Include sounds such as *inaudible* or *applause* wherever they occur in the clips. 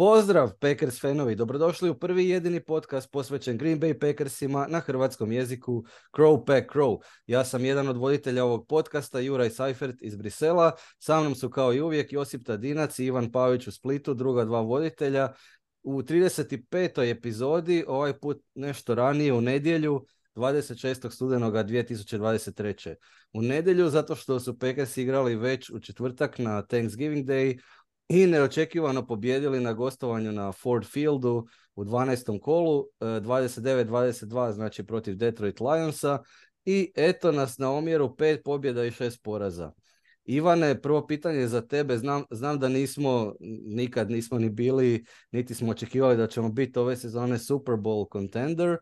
Pozdrav Packers fanovi, dobrodošli u prvi jedini podcast posvećen Green Bay Packersima na hrvatskom jeziku Crow Pack Crow. Ja sam jedan od voditelja ovog podcasta, Juraj Seifert iz Brisela. Sa mnom su kao i uvijek Josip Tadinac i Ivan Pavić u Splitu, druga dva voditelja. U 35. epizodi, ovaj put nešto ranije u nedjelju, 26. studenoga 2023. U nedjelju zato što su Packers igrali već u četvrtak na Thanksgiving Day i neočekivano pobjedili na gostovanju na Ford Fieldu u 12. kolu 29-22 znači protiv Detroit Lionsa i eto nas na omjeru pet pobjeda i šest poraza. Ivane, prvo pitanje za tebe, znam, znam da nismo, nikad nismo ni bili, niti smo očekivali da ćemo biti ove sezone Super Bowl contender,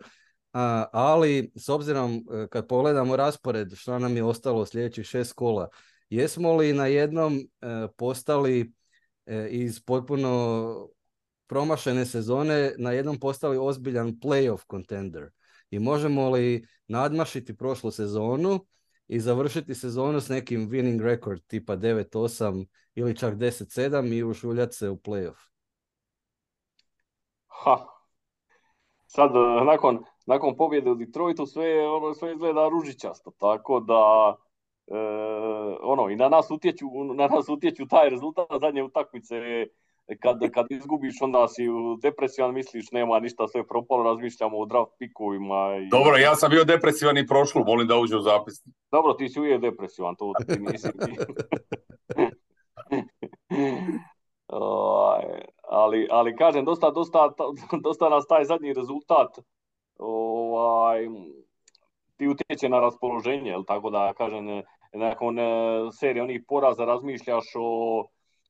ali s obzirom e, kad pogledamo raspored što nam je ostalo sljedećih šest kola, jesmo li na jednom e, postali E, iz potpuno promašene sezone na jednom postali ozbiljan playoff contender. I možemo li nadmašiti prošlu sezonu i završiti sezonu s nekim winning record tipa 9-8 ili čak 10-7 i ušuljati se u playoff? Ha, sad e, nakon, nakon pobjede u Detroitu sve, ono, sve izgleda ružičasto, tako da E, ono, i na nas utječu, na nas utječu taj rezultat zadnje utakmice kad, kad izgubiš onda si depresivan, misliš nema ništa, sve propalo, razmišljamo o draft pikovima. I... Dobro, ja sam bio depresivan i prošlu, molim da uđe u zapis. Dobro, ti si uvijek depresivan, to ti nisi. *laughs* ali, ali kažem, dosta, dosta, dosta nas taj zadnji rezultat ovaj, ti utječe na raspoloženje, tako da kažem, nakon e, serije onih poraza razmišljaš o,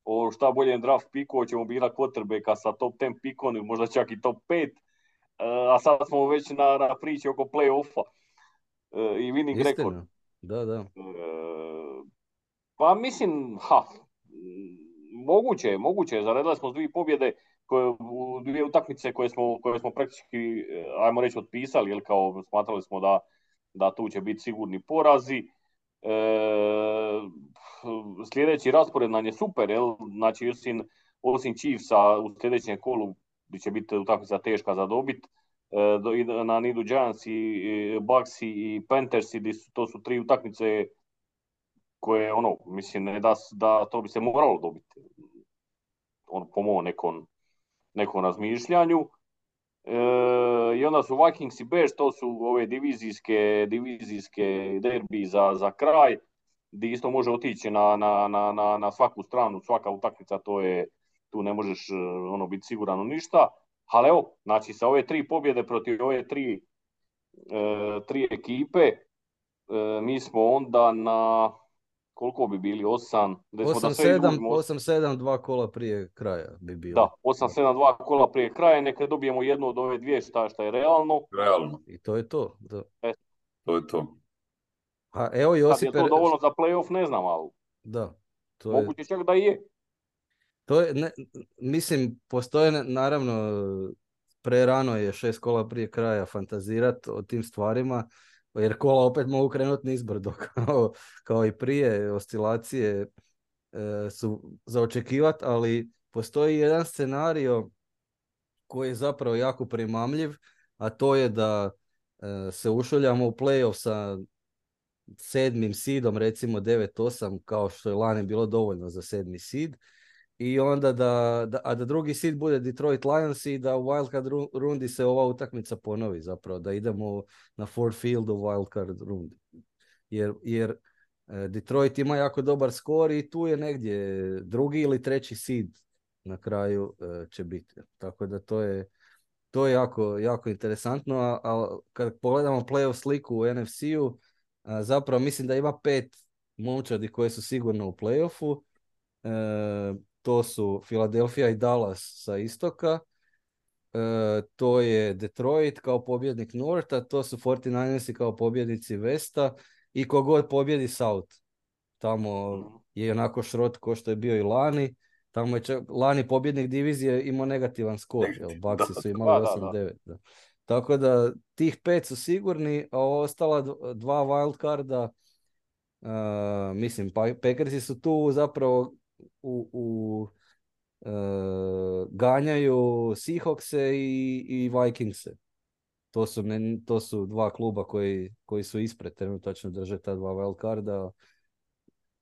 o šta boljem draft piku, ćemo bila quarterbacka sa top 10 pikom, možda čak i top 5, e, a sad smo već na, na priči oko play-offa e, i winning record. Da, da. Pa mislim, ha, moguće je, moguće je, zaredili smo dvije pobjede, koje, u dvije utakmice koje smo, koje smo praktički, ajmo reći, otpisali, jer kao smatrali smo da, da tu će biti sigurni porazi. E, sljedeći raspored nam je super, jel? znači osim, osim Chiefsa u sljedećem kolu gdje će biti utakmica teška za dobit, e, na Nidu Giants i Bucks i Panthers, to su tri utakmice koje, ono, mislim, da, da to bi se moralo dobiti. On, po mojom nekom, nekom razmišljanju. E, I onda su Vikings i Bears, to su ove divizijske, divizijske derbi za, za kraj, gdje isto može otići na, na, na, na svaku stranu, svaka utakmica, to je, tu ne možeš e, ono biti siguran ništa. Ali evo, znači sa ove tri pobjede protiv ove tri, e, tri ekipe, mi smo onda na koliko bi bili? 8, 8-7, dva kola prije kraja bi bilo. Da, 8-7, dva kola prije kraja, neka dobijemo jednu od ove dvije šta, šta je realno. Realno. I to je to. Da. E. To je to. A evo Josip... je to dovoljno za playoff, ne znam, ali... Da. To Moguće je... čak da je. To je, ne, mislim, postoje naravno prerano je šest kola prije kraja fantazirati o tim stvarima jer kola opet mogu krenuti nizbrdo *laughs* kao, kao i prije, oscilacije e, su za očekivati, ali postoji jedan scenario koji je zapravo jako primamljiv, a to je da e, se ušuljamo u playoff sa sedmim sidom, recimo 9-8, kao što je lani bilo dovoljno za sedmi sid, i onda da, da, a da drugi seed bude Detroit Lions i da u wildcard rundi se ova utakmica ponovi zapravo, da idemo na Ford Field u wildcard rundi. Jer, jer e, Detroit ima jako dobar skor i tu je negdje drugi ili treći seed na kraju e, će biti. Tako da to je, to je jako, jako interesantno, a, kad pogledamo playoff sliku u NFC-u, zapravo mislim da ima pet momčadi koje su sigurno u playoffu. E, to su Philadelphia i Dallas sa istoka, e, to je Detroit kao pobjednik Norta, to su 49ersi kao pobjednici Vesta i kogod pobjedi South. Tamo je onako šrot ko što je bio i lani. Tamo je čak, lani pobjednik divizije imao negativan skor, jel, Baxi su imali 8-9. Tako da tih pet su sigurni, a ostala dva wildcarda, uh, mislim, pa, Packersi su tu zapravo u, u ganjaju Seahawkse i, i Vikingse. To su, ne, to su dva kluba koji, koji su ispred trenutačno drže ta dva wildcarda.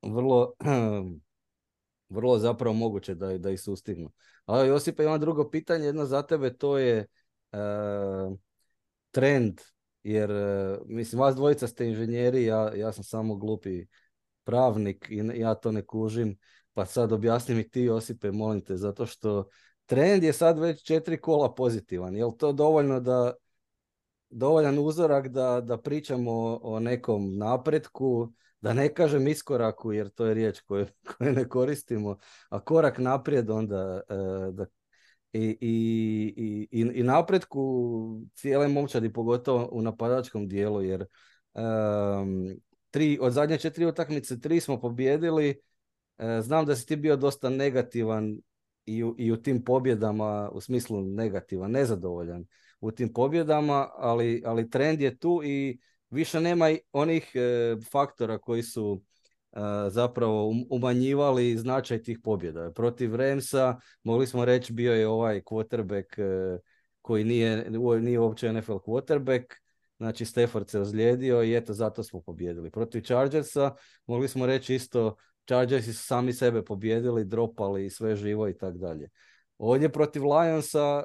Vrlo, *clears throat* vrlo zapravo moguće da, da ih sustignu. Ali Josipa ima drugo pitanje, jedno za tebe, to je trend, jer mislim vas dvojica ste inženjeri, ja, ja sam samo glupi pravnik i ja to ne kužim, pa sad objasni mi ti Josipe, molim te, zato što trend je sad već četiri kola pozitivan. Je li to dovoljno da dovoljan uzorak da, da pričamo o nekom napretku, da ne kažem iskoraku, jer to je riječ koju, *laughs* koju ne koristimo, a korak naprijed onda e, da, i, i, i, i napretku cijele momčadi, pogotovo u napadačkom dijelu, jer tri, od zadnje četiri utakmice tri smo pobjedili, e, znam da si ti bio dosta negativan i u, i u tim pobjedama, u smislu negativan, nezadovoljan u tim pobjedama, ali, ali trend je tu i više nema onih e, faktora koji su e, zapravo um, umanjivali značaj tih pobjeda. Protiv Remsa mogli smo reći bio je ovaj quarterback e, koji nije, nije uopće NFL quarterback, znači Stafford se ozlijedio i eto zato smo pobjedili. Protiv Chargersa mogli smo reći isto Chargersi su sami sebe pobjedili, dropali sve živo i tako dalje. Ovdje protiv Lionsa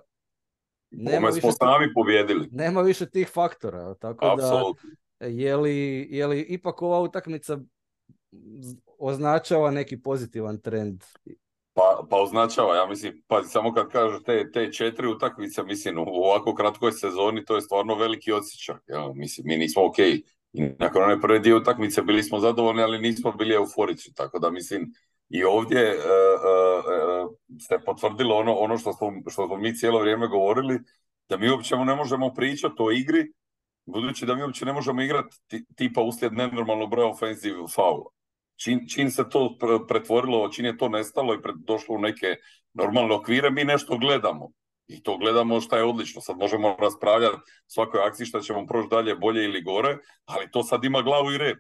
nema više smo sami pobjedili. Nema više tih faktora, tako Absolutno. da je li, je li ipak ova utakmica označava neki pozitivan trend? Pa, pa označava, ja mislim, pa samo kad kažu te, te četiri utakmice, mislim, u ovako kratkoj sezoni to je stvarno veliki osjećaj. Ja, mislim, mi nismo ok. I nakon one prve dvije utakmice bili smo zadovoljni, ali nismo bili euforični, tako da mislim, i ovdje uh, uh, ste potvrdili ono, ono što, smo, što smo mi cijelo vrijeme govorili, da mi uopće ne možemo pričati o igri, budući da mi uopće ne možemo igrati tipa uslijed nenormalnog broja ofenziv faula. Čin, čin se to pretvorilo, čin je to nestalo i došlo u neke normalne okvire, mi nešto gledamo. I to gledamo šta je odlično. Sad možemo raspravljati svakoj akciji šta ćemo proći dalje, bolje ili gore, ali to sad ima glavu i rep.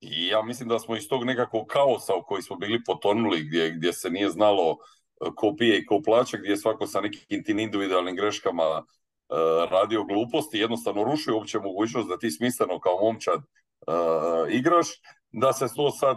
I ja mislim da smo iz tog nekakvog kaosa u koji smo bili potonuli, gdje, gdje se nije znalo e, ko pije i ko plaća, gdje je svako sa nekim tim individualnim greškama uh, radio gluposti, jednostavno rušio uopće mogućnost da ti smisleno kao momčad uh, igraš, da se to sad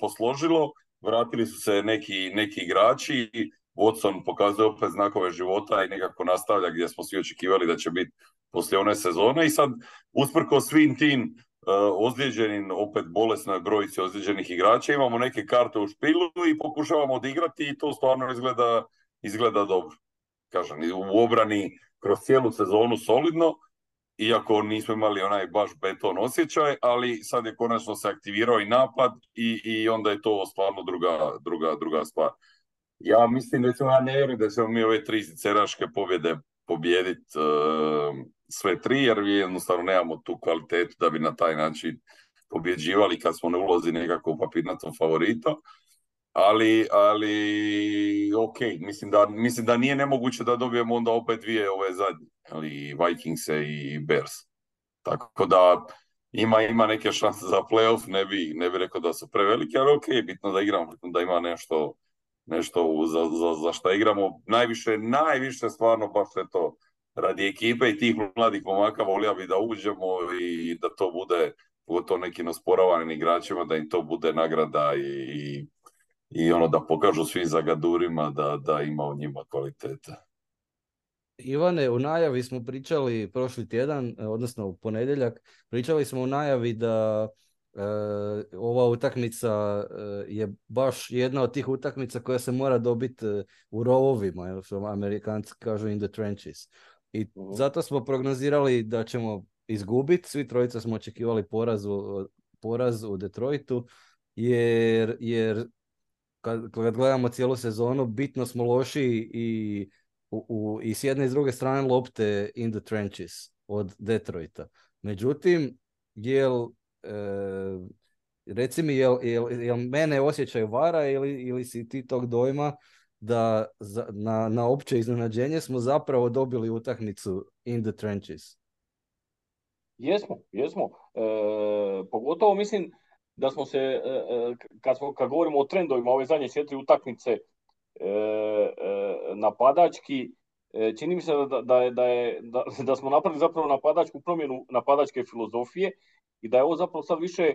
posložilo, vratili su se neki, neki igrači, Watson pokazuje opet znakove života i nekako nastavlja gdje smo svi očekivali da će biti poslije one sezone i sad usprko svim tim E, ozlijeđenim, opet bolesnoj brojici ozlijeđenih igrača, imamo neke karte u špilu i pokušavamo odigrati i to stvarno izgleda, izgleda dobro. Kažem, u obrani kroz cijelu sezonu solidno, iako nismo imali onaj baš beton osjećaj, ali sad je konačno se aktivirao i napad i, i onda je to stvarno druga, druga, druga stvar. Ja mislim, recimo, ja ne vjerujem da ćemo mi ove tri ceraške pobjede pobijediti uh, sve tri, jer mi jednostavno nemamo tu kvalitetu da bi na taj način pobjeđivali kad smo ne ulozi nekako papirnatom favorita. Ali, ali ok, mislim da, mislim da nije nemoguće da dobijemo onda opet dvije ove zadnje, ali Vikingse i Bears. Tako da ima, ima neke šanse za playoff, ne bi, ne bi rekao da su prevelike, ali ok, bitno da igramo, da ima nešto, nešto za, za, za šta igramo. Najviše, najviše stvarno baš je to radi ekipe i tih mladih momaka volio bi da uđemo i da to bude pogotovo nekim osporavanim igračima, da im to bude nagrada i, i, ono da pokažu svim zagadurima da, da ima u njima kvalitete. Ivane, u najavi smo pričali prošli tjedan, odnosno u ponedjeljak, pričali smo u najavi da ova utakmica e, je baš jedna od tih utakmica koja se mora dobiti e, u rovovima, što amerikanci kažu in the trenches. I mhm. zato smo prognozirali da ćemo izgubiti. Svi trojica smo očekivali poraz u, poraz u Detroitu, jer, jer kad, kad gledamo cijelu sezonu, bitno smo loši i, u, u, i s jedne i s druge strane lopte in the trenches od Detroita. Međutim, jel, e, reci mi, jel, jel, jel mene osjećaj vara ili, ili si ti tog dojma da za, na, na opće iznenađenje smo zapravo dobili utakmicu in the trenches. Jesmo, jesmo. E, pogotovo mislim da smo se, e, e, kad, smo, kad govorimo o trendovima ove zadnje četiri utakmice, napadački, čini mi se da, da, da, je, da, da smo napravili zapravo napadačku promjenu napadačke filozofije i da je ovo zapravo sad više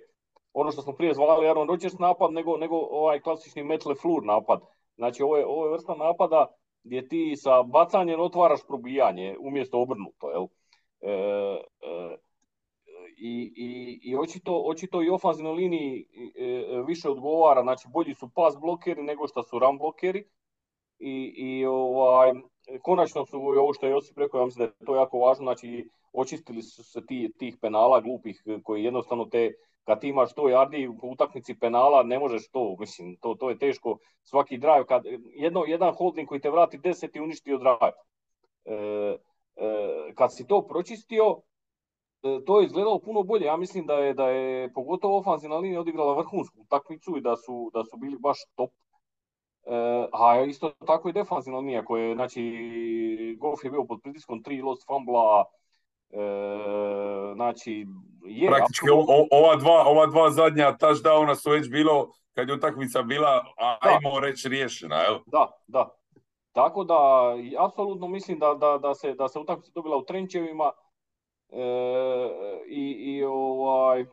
ono što smo prije zvali Aaron Rodgers napad, nego, nego ovaj klasični Matt LeFleur napad. Znači ovo je, ovo je vrsta napada gdje ti sa bacanjem otvaraš probijanje umjesto obrnuto. Jel? E, e, i, i, i očito, očito i ofanzivnoj liniji e, više odgovara, znači bolji su pas blokeri nego što su ram blokeri i, i ovaj, konačno su ovo što je Josip rekao, ja mislim da je to jako važno, znači očistili su se ti, tih penala glupih koji jednostavno te kad ti imaš to yardi u utakmici penala, ne možeš to, mislim, to, to je teško. Svaki drive, kad, jedno, jedan holding koji te vrati 10 i uništio drive. E, e, kad si to pročistio, e, to je izgledalo puno bolje. Ja mislim da je, da je pogotovo ofanzivna linija odigrala vrhunsku utakmicu i da su, da su bili baš top. E, a isto tako i defanzivna linija koja je, znači, Goff je bio pod pritiskom tri lost fumbla, E, znači, je... Praktički ova, dva, ova dva zadnja touchdowna su već bilo, kad je utakmica bila, ajmo reći, riješena, jel? Da, da. Tako da, apsolutno mislim da, da, da, se, da se utakmica dobila u trenčevima e, i, i, ovaj,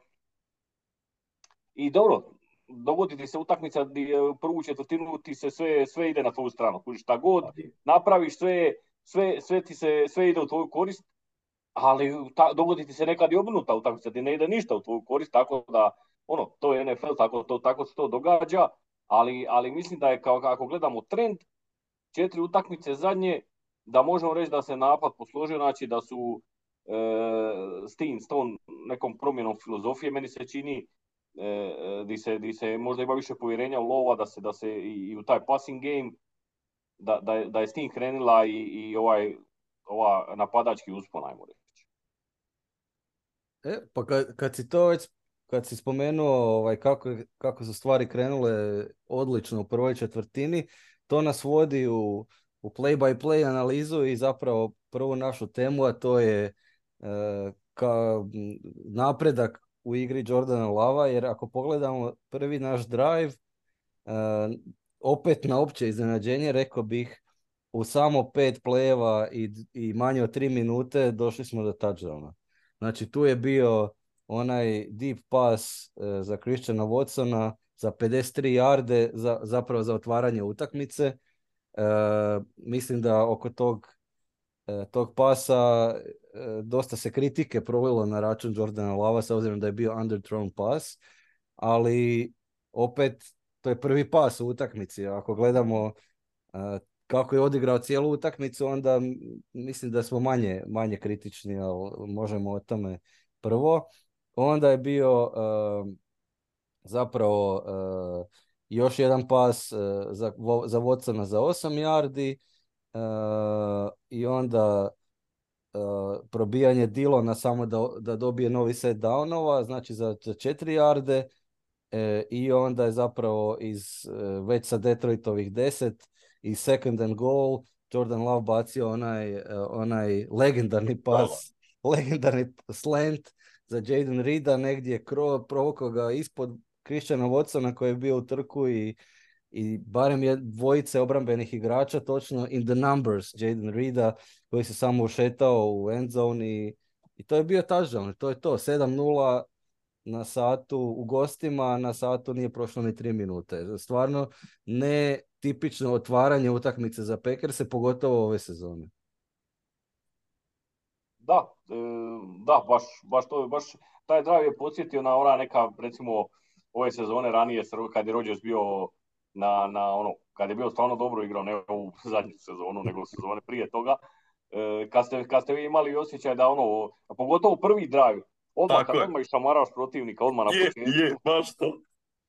i dobro, dogodi ti se utakmica gdje prvu četvrtinu ti se sve, sve ide na tvoju stranu. Šta god napraviš, sve, sve, sve, ti se, sve ide u tvoju korist ali ta, dogodi ti se nekad i obrnuta utakmica, ti ne ide ništa u tvoju korist, tako da ono, to je NFL, tako, to, tako se to događa, ali, ali mislim da je kao ako gledamo trend, četiri utakmice zadnje, da možemo reći da se napad posložio, znači da su e, s tim, s tom nekom promjenom filozofije, meni se čini e, di, se, di se možda ima više povjerenja u lova, da se, da se i, i u taj passing game, da, da, da je s tim krenila i, i ovaj ova napadački uspon, ajmo reći. E, pa kad, kad si to već, kad si spomenuo ovaj, kako, kako su stvari krenule odlično u prvoj četvrtini, to nas vodi u, u play-by-play analizu i zapravo prvu našu temu, a to je e, ka, napredak u igri Jordana Lava, jer ako pogledamo prvi naš drive, e, opet na opće iznenađenje, rekao bih, u samo pet plejeva i, i manje od tri minute došli smo do touchdowna. Znači tu je bio onaj deep pass e, za Christiana Watsona za 53 yarde za, zapravo za otvaranje utakmice. E, mislim da oko tog, tog pasa dosta se kritike prolilo na račun Jordana Lava s obzirom da je bio underthrown pass, ali opet to je prvi pas u utakmici. Ako gledamo kako je odigrao cijelu utakmicu, onda mislim da smo manje, manje kritični, ali možemo o tome prvo. Onda je bio zapravo još jedan pas za, za Watsona za 8 yardi i onda probijanje Dilona samo da, da dobije novi set downova, znači za 4 yarde i onda je zapravo iz već sa Detroitovih 10 i second and goal Jordan Love bacio onaj, eh, onaj legendarni pas, *laughs* legendarni slant za Jaden Rida, negdje kro, provokao ga ispod Christiana Watsona koji je bio u trku i, i barem je dvojice obrambenih igrača, točno in the numbers Jaden Rida koji se samo ušetao u end zone i, i to je bio touchdown, to je to, 7-0 na satu u gostima, na satu nije prošlo ni tri minute. Stvarno ne tipično otvaranje utakmice za Pekers, pogotovo ove sezone. Da, e, da, baš, baš to, baš taj drive je podsjetio na ona neka, recimo, ove sezone ranije, kad je Rodgers bio na, na ono, kad je bio stvarno dobro igrao, ne u *laughs* zadnju sezonu, nego sezone prije toga, e, kad ste, kad ste vi imali osjećaj da ono, pogotovo prvi drive, odmah kad odmah išamaraš protivnika, odmah na početku. Je, je, baš to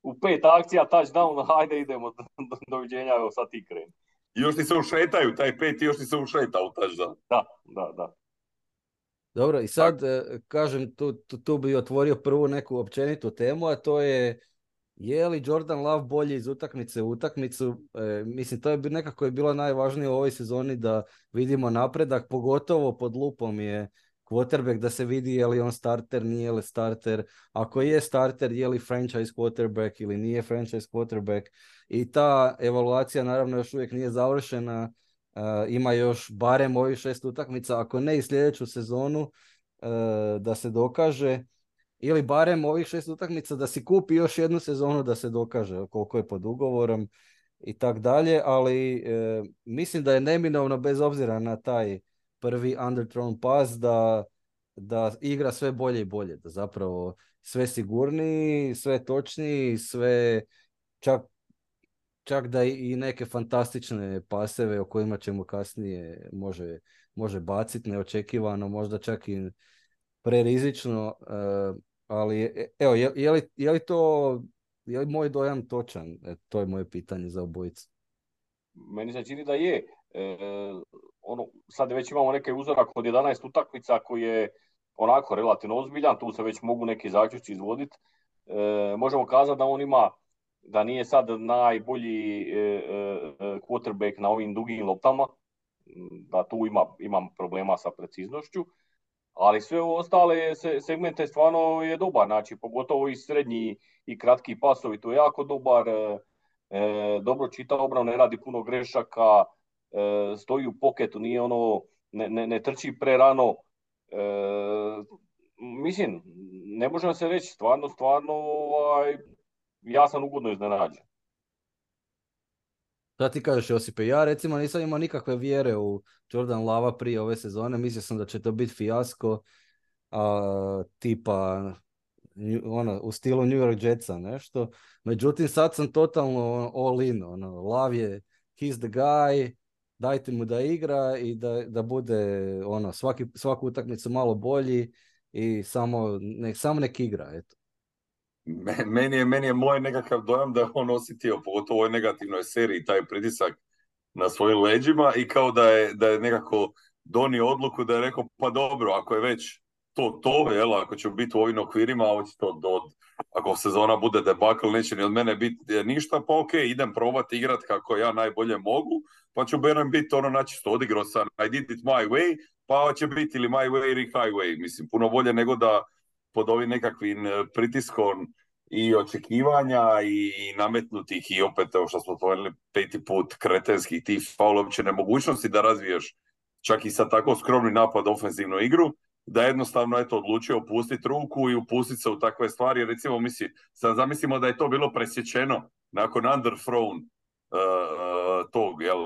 u pet akcija, touchdown, *laughs* hajde idemo, do, doviđenja, evo sad ti kreni. Još ti se ušetaju, taj pet još ti se ušeta u touchdown. Da, da, da. Dobro, i sad, e, kažem, tu, tu, tu bi otvorio prvu neku općenitu temu, a to je je li Jordan Love bolji iz utakmice u utakmicu? E, mislim, to je nekako je bilo najvažnije u ovoj sezoni da vidimo napredak, pogotovo pod lupom je quarterback da se vidi je li on starter, nije li starter. Ako je starter, je li franchise quarterback ili nije franchise quarterback. I ta evaluacija naravno još uvijek nije završena. ima još barem ovih šest utakmica, ako ne i sljedeću sezonu da se dokaže ili barem ovih šest utakmica da si kupi još jednu sezonu da se dokaže koliko je pod ugovorom i tak dalje, ali e, mislim da je neminovno bez obzira na taj prvi underthrown pass da, da igra sve bolje i bolje, da zapravo sve sigurniji, sve točniji, sve čak, čak da i neke fantastične paseve o kojima ćemo kasnije može, može baciti neočekivano, možda čak i prerizično, e, ali e, evo, je, je, li, je li to je li moj dojam točan? E, to je moje pitanje za obojicu. Meni se čini da je. E, ono, sad već imamo neke uzorak od 11 utakmica koji je onako relativno ozbiljan, tu se već mogu neki zaključci izvoditi. E, možemo kazati da on ima, da nije sad najbolji e, e, quarterback na ovim dugim loptama, da tu ima, imam problema sa preciznošću, ali sve ostale segmente stvarno je dobar, znači pogotovo i srednji i kratki pasovi, to je jako dobar, e, e, dobro čita obranu, ne radi puno grešaka, e, stoji u poketu, nije ono, ne, ne, ne trči prerano, mislim, ne možemo se reći, stvarno, stvarno, ovaj, ja sam ugodno iznenađen. Šta ti kažeš Josipe? Ja recimo nisam imao nikakve vjere u Jordan Lava prije ove sezone. Mislio sam da će to biti fijasko a, tipa ono, u stilu New York Jetsa nešto. Međutim, sad sam totalno all in. Ono, Lav je he's the guy, dajte mu da igra i da, da bude ono, svaki, svaku utakmicu malo bolji i samo nek, samo nek igra. Eto meni je, meni je moj nekakav dojam da je on osjetio, pogotovo u ovoj negativnoj seriji, taj pritisak na svojim leđima i kao da je, da je nekako donio odluku da je rekao, pa dobro, ako je već to to, jel, ako će biti u ovim okvirima, to do, ako sezona bude debakl, neće ni od mene biti ništa, pa ok, idem probati igrat kako ja najbolje mogu, pa ću berem biti ono načisto odigrao sam, I did it my way, pa će biti ili my way ili highway, mislim, puno bolje nego da pod ovim nekakvim e, pritiskom i očekivanja i, nametnutih i opet, evo što smo spomenuli peti put, kretenskih tih faul, nemogućnosti da razviješ čak i sa tako skromni napad ofenzivnu igru, da jednostavno eto odlučio opustiti ruku i upustiti se u takve stvari. Recimo, misli, sad zamislimo da je to bilo presječeno nakon underthrown uh, tog, jel,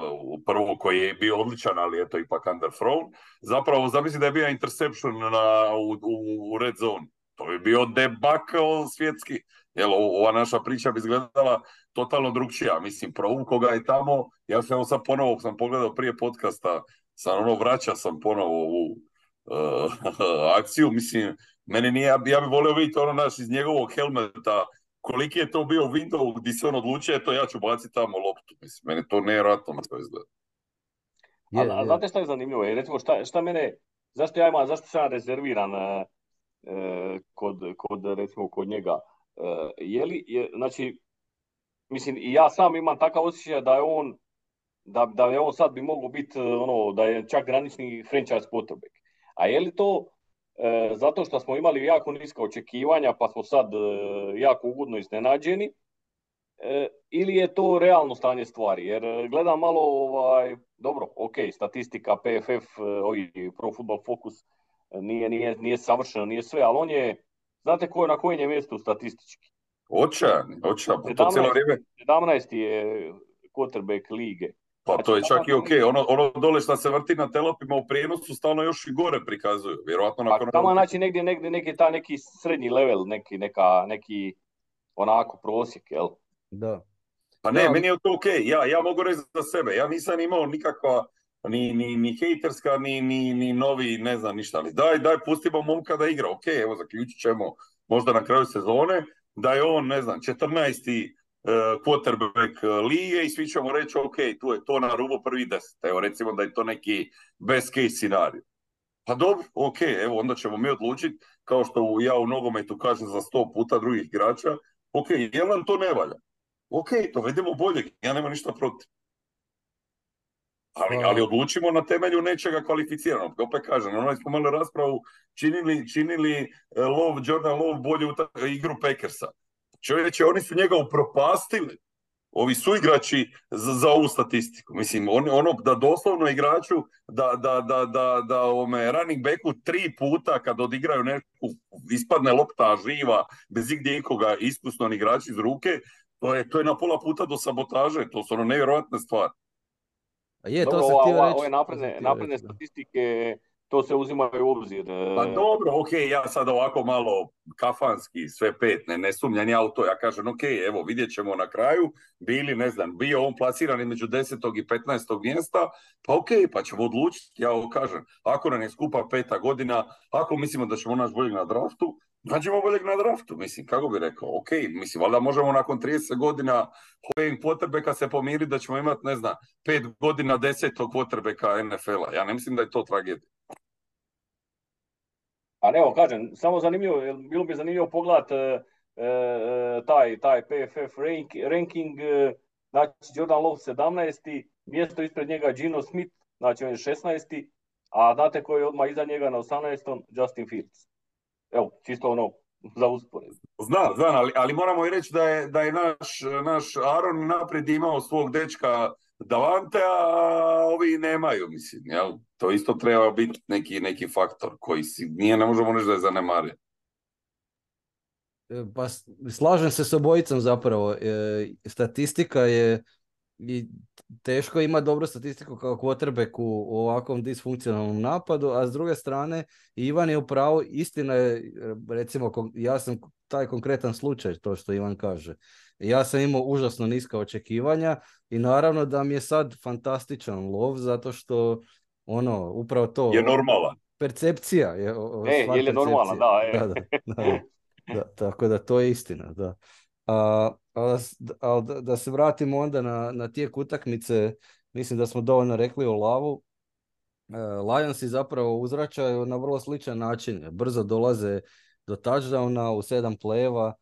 prvo koji je bio odličan, ali eto ipak underthrown. Zapravo, zamisli da je bio interception na, u, u, u red zone to bi bio debakl svjetski. Jel, ova naša priča bi izgledala totalno drugčija. Mislim, provukao ga je tamo. Ja sam evo sad ponovo, sam pogledao prije podcasta, sam ono vraća sam ponovo u uh, *laughs* akciju. Mislim, meni nije, ja, ja bi volio vidjeti ono naš iz njegovog helmeta koliki je to bio window gdje se on odlučuje, to ja ću baciti tamo loptu. Mislim, meni to nevjerojatno na to izgleda. A, a znate šta je zanimljivo? Recimo, šta, šta mene, zašto ja imam, zašto sam rezerviran E, kod, kod recimo kod njega. E, je li, je, znači, mislim, i ja sam imam takav osjećaj da je on da, da je on sad bi mogao biti ono, da je čak granični franchise quarterback. A je li to e, zato što smo imali jako niska očekivanja pa smo sad e, jako ugodno iznenađeni e, ili je to realno stanje stvari? Jer gledam malo, ovaj, dobro, ok, statistika, PFF, ovi Pro Football Focus nije, nije, nije savršeno, nije sve, ali on je, znate ko je na kojem je mjestu statistički? Očajan, očajan, pa to cijelo vrijeme. 17. je quarterback lige. Pa znači, to je čak i ok, ono, ono dole što se vrti na telopima u prijenosu stalno još i gore prikazuju, vjerojatno pa nakon... Pa tamo znači negdje, negdje neki, ta, neki srednji level, neki, neka, neki onako prosjek, jel? Da. Pa ne, meni je to ok, ja, ja mogu reći za sebe, ja nisam imao nikakva ni, ni, ni hejterska, ni, ni, ni novi, ne znam ništa, ali daj, daj, pustimo momka da igra, ok, evo zaključit ćemo možda na kraju sezone, da je on, ne znam, 14. Uh, quarterback lige i svi ćemo reći, ok, tu je to na rubu prvi deset, evo recimo da je to neki best case scenarij. Pa dobro, ok, evo onda ćemo mi odlučiti, kao što ja u nogometu kažem za sto puta drugih igrača, ok, jel nam to ne valja? Ok, to vedemo bolje, ja nemam ništa protiv. Ali, ali odlučimo na temelju nečega kvalificiranog. Opet kažem, ono smo imali raspravu, činili, činili e, lov, Jordan Love bolje u ta- igru Packersa. Čovječe, oni su njega upropastili. Ovi su igrači za, za ovu statistiku. Mislim, on, ono da doslovno igraču, da, da, da, da, da ovome running backu tri puta kad odigraju neku, ispadne lopta živa, bez igdje ikoga iskusno igrači iz ruke, to je, to je na pola puta do sabotaže. To su ono nevjerojatne stvari. A je, Dobro, to sam ova- htio ova- reći. ove napredne, napredne statistike, to se uzimaju u obzir. e, Pa dobro, ok, ja sad ovako malo kafanski, sve pet, ne, ne sumnjam ja u to, ja kažem, ok, evo, vidjet ćemo na kraju, bili, ne znam, bio on plasiran između 10. i 15. mjesta, pa ok, pa ćemo odlučiti, ja ovo kažem, ako nam je skupa peta godina, ako mislimo da ćemo naći boljeg na draftu, nađemo boljeg na draftu, mislim, kako bi rekao, ok, mislim, valjda možemo nakon 30 godina ovim quarterbacka se pomiriti da ćemo imati, ne znam, pet godina desetog quarterbacka NFL-a, ja ne mislim da je to tragedija. Ali evo, kažem, samo zanimljivo, bilo bi zanimljivo pogledat e, e, taj, taj PFF rank, ranking, e, znači Jordan Love 17. mjesto ispred njega Gino Smith, znači on je 16. A znate ko je odmah iza njega na 18. Justin Fields. Evo, čisto ono, za usporedbu. Znam, znam, ali, ali moramo i reći da je, da je naš, naš Aaron naprijed imao svog dečka Davante, a ovi nemaju, mislim, jel? To isto treba biti neki, neki faktor koji si, nije, ne možemo reći da je zanemario. E, Pa slažem se s obojicom zapravo. E, statistika je i teško ima dobru statistiku kao quarterback u ovakvom disfunkcionalnom napadu, a s druge strane Ivan je u pravu, istina je, recimo, ja sam taj konkretan slučaj, to što Ivan kaže. Ja sam imao užasno niska očekivanja i naravno da mi je sad fantastičan lov zato što ono, upravo to, Je normalan. percepcija je E, je li percepcije. da, e. da, da, da, da, tako da to je istina, da. A, a ali da, se vratimo onda na, na tijek utakmice, mislim da smo dovoljno rekli o lavu. E, Lionsi zapravo uzvraćaju na vrlo sličan način. Brzo dolaze do touchdowna u sedam plejeva.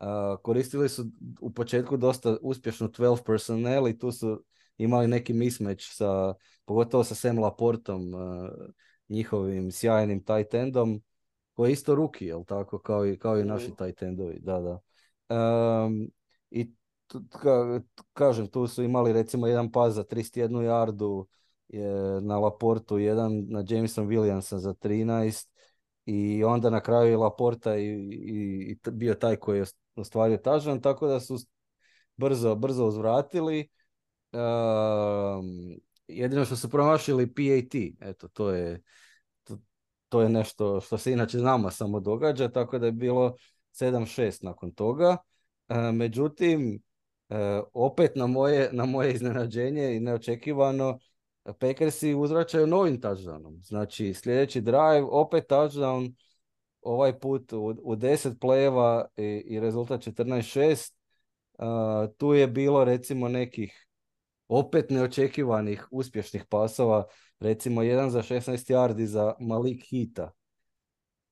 E, koristili su u početku dosta uspješnu 12 personnel i tu su imali neki mismatch sa, pogotovo sa Sam Laportom, e, njihovim sjajnim tight endom, koji je isto ruki, jel tako, kao i, kao i naši Mhm. tight endovi, da, da. Em, I ka- kažem, tu su imali recimo jedan pas za 31 yardu je na Laportu, jedan na Jameson Williamsa za 13 i onda na kraju je Laporta i, i, i bio taj koji je ostvario touchdown, tako da su brzo, brzo uzvratili. Um, jedino što su promašili PAT, eto, to je, to, to je nešto što se inače nama samo događa, tako da je bilo 7-6 nakon toga. E, međutim, e, opet na moje, na moje iznenađenje i neočekivano, Packersi uzvraćaju novim touchdownom. Znači, sljedeći drive, opet touchdown, ovaj put u, u 10 plejeva i, i rezultat 14-6. Uh, tu je bilo recimo nekih opet neočekivanih uspješnih pasova, recimo jedan za 16 yardi za Malik Hita.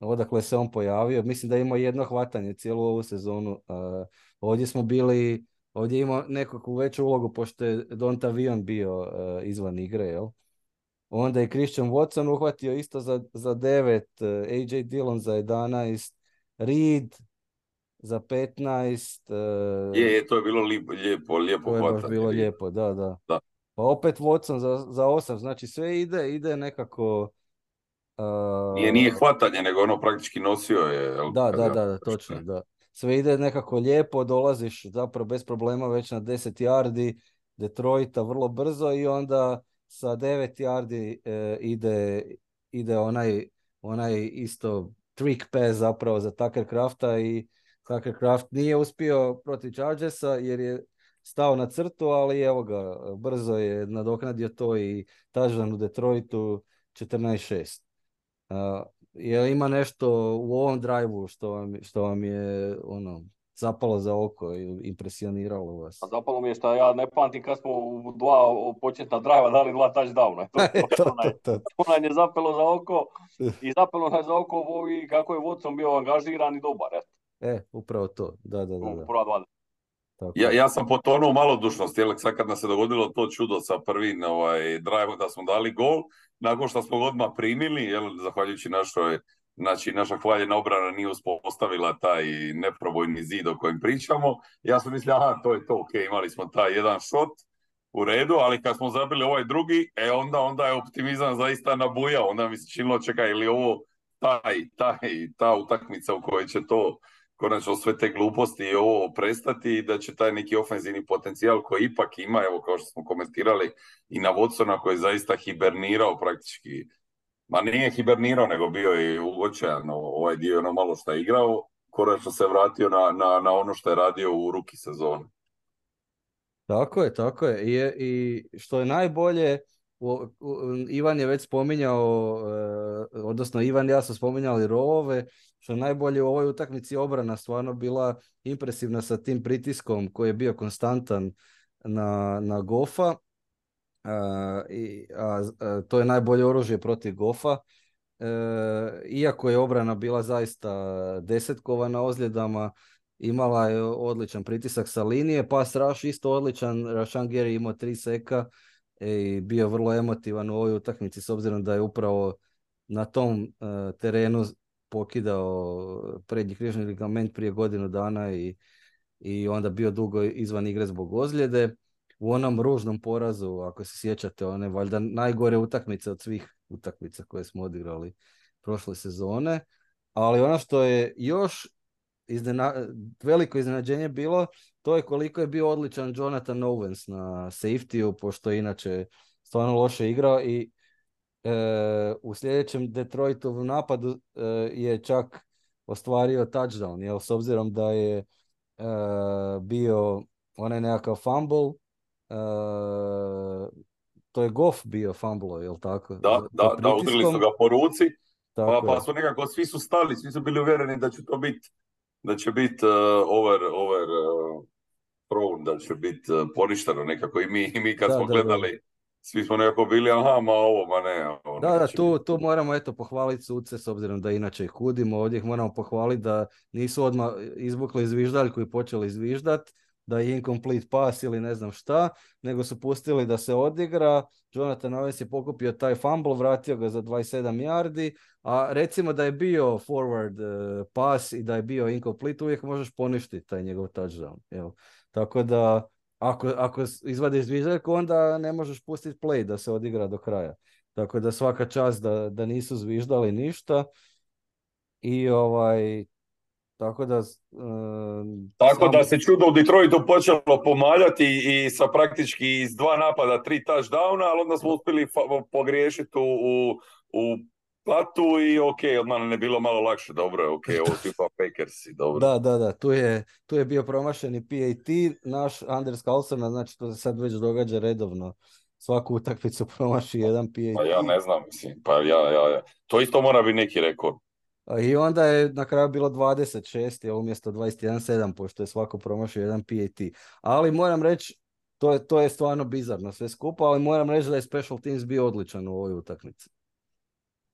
Odakle se on pojavio, mislim da je imao jedno hvatanje cijelu ovu sezonu. Uh, ovdje smo bili, ovdje je imao nekakvu veću ulogu pošto je Donta Vion bio uh, izvan igre, jel? Onda je Christian Watson uhvatio isto za, za 9, uh, AJ Dillon za 11, Reed za 15, uh, Je, je, to je bilo lijepo, lijepo, lijepo to je baš bilo lijepo, da, da. Da. Pa opet Watson za, za 8, znači sve ide, ide nekako... uh, Nije, nije hvatanje, nego ono praktički nosio je. jel, Da, da, da, da, točno, da. Sve ide nekako lijepo, dolaziš zapravo bez problema već na 10 yardi Detroita vrlo brzo i onda sa 9 yardi e, ide, ide onaj, onaj isto trick pass zapravo za Tucker Crafta i Tucker Craft nije uspio protiv Chargersa jer je stao na crtu, ali evo ga, brzo je nadoknadio to i touchdown u Detroitu 14-6. Uh, jel ima nešto u ovom drive što vam, što vam je ono, zapalo za oko i impresioniralo vas? A zapalo mi je što ja ne pamtim kad smo u dva početna drive dali dva touchdowna. *laughs* to, to, to. To nam je zapelo za oko *laughs* i zapelo nam za oko i kako je Watson bio angažiran i dobar. eto, E, upravo to. Da, da, da. da. prva. Tako. Ja, ja sam potonuo malodušnost, jel, sad kad nam se dogodilo to čudo sa prvim ovaj, drive da smo dali gol, nakon što smo odmah primili, jel, zahvaljujući našoj, znači naša hvaljena obrana nije uspostavila taj neprobojni zid o kojem pričamo, ja sam mislio, aha, to je to, ok, imali smo taj jedan shot, u redu, ali kad smo zabili ovaj drugi, e onda, onda je optimizam zaista nabujao, onda mi se činilo, čekaj, ili ovo taj, taj, ta utakmica u kojoj će to konačno sve te gluposti i ovo prestati i da će taj neki ofenzivni potencijal koji ipak ima, evo kao što smo komentirali i na Watsona koji je zaista hibernirao praktički, ma nije hibernirao nego bio je uočajan ovaj dio ono malo što je igrao, konačno se vratio na, na, na ono što je radio u ruki sezone. Tako je, tako je. I, i što je najbolje, Ivan je već spominjao, e, odnosno Ivan i ja smo spominjali rovove, što je najbolje u ovoj utakmici obrana stvarno bila impresivna sa tim pritiskom koji je bio konstantan na, na Gofa. A, i, a, to je najbolje oružje protiv Gofa. E, iako je obrana bila zaista desetkova ozljedama, imala je odličan pritisak sa linije, pa Raš isto odličan, Rašan Geri imao tri seka i bio vrlo emotivan u ovoj utakmici s obzirom da je upravo na tom uh, terenu pokidao prednji križni ligament prije godinu dana i, i onda bio dugo izvan igre zbog ozljede. U onom ružnom porazu, ako se sjećate, one valjda najgore utakmice od svih utakmica koje smo odigrali prošle sezone. Ali ono što je još iznena, veliko iznenađenje bilo, to je koliko je bio odličan Jonathan Owens na safety pošto je inače stvarno loše igrao i e, u sljedećem Detroitovom napadu e, je čak ostvario touchdown, jel, s obzirom da je e, bio onaj nekakav fumble, to je Goff bio fumble, jel tako? Da, da, da, udrili su ga po ruci, pa, pa su nekako, svi su stali, svi su bili uvjereni da će to biti da će biti uh, over, over uh, prone, da će biti uh, poništeno nekako i mi, i mi kad Da, smo da, gledali, svi smo nekako bili, aha, ma ovo, ma ne. Ovo Da, da, neće tu, tu moramo eto pohvaliti suce s obzirom da inače ih hudimo, ovdje ih moramo pohvaliti da nisu odmah izvukli zviždaljku i počeli zviždat, da je incomplete pass ili ne znam šta, nego su pustili da se odigra, Jonathan Owens je pokupio taj fumble, vratio ga za 27 yardi, a recimo da je bio forward uh, pass i da je bio incomplete, uvijek možeš poništiti taj njegov touchdown. Jel? Tako da, ako, ako izvadiš zviždaljku, onda ne možeš pustiti play da se odigra do kraja. Tako da svaka čast da, da nisu zviždali ništa. I ovaj, tako da... um, Tako sam- da se čudo u Detroitu počelo pomaljati i sa praktički iz dva napada tri touchdowna, ali onda smo uspjeli fa- pogriješiti u, u, u platu i ok, odmah je bilo malo lakše, dobro je, ok, *laughs* ovo su ipak Packersi, dobro. Da, da, da, tu je, tu je bio promašeni PAT, naš Anders Carlson, znači to se sad već događa redovno. Svaku utakmicu promaši jedan PAT. Pa ja ne znam, mislim, pa ja, ja, ja. To isto mora biti neki rekord. A I onda je na kraju bilo 26, je umjesto 21-7, pošto je svako promašio jedan PAT. Ali moram reći, to je, to je stvarno bizarno sve skupa, ali moram reći da je Special Teams bio odličan u ovoj utakmici.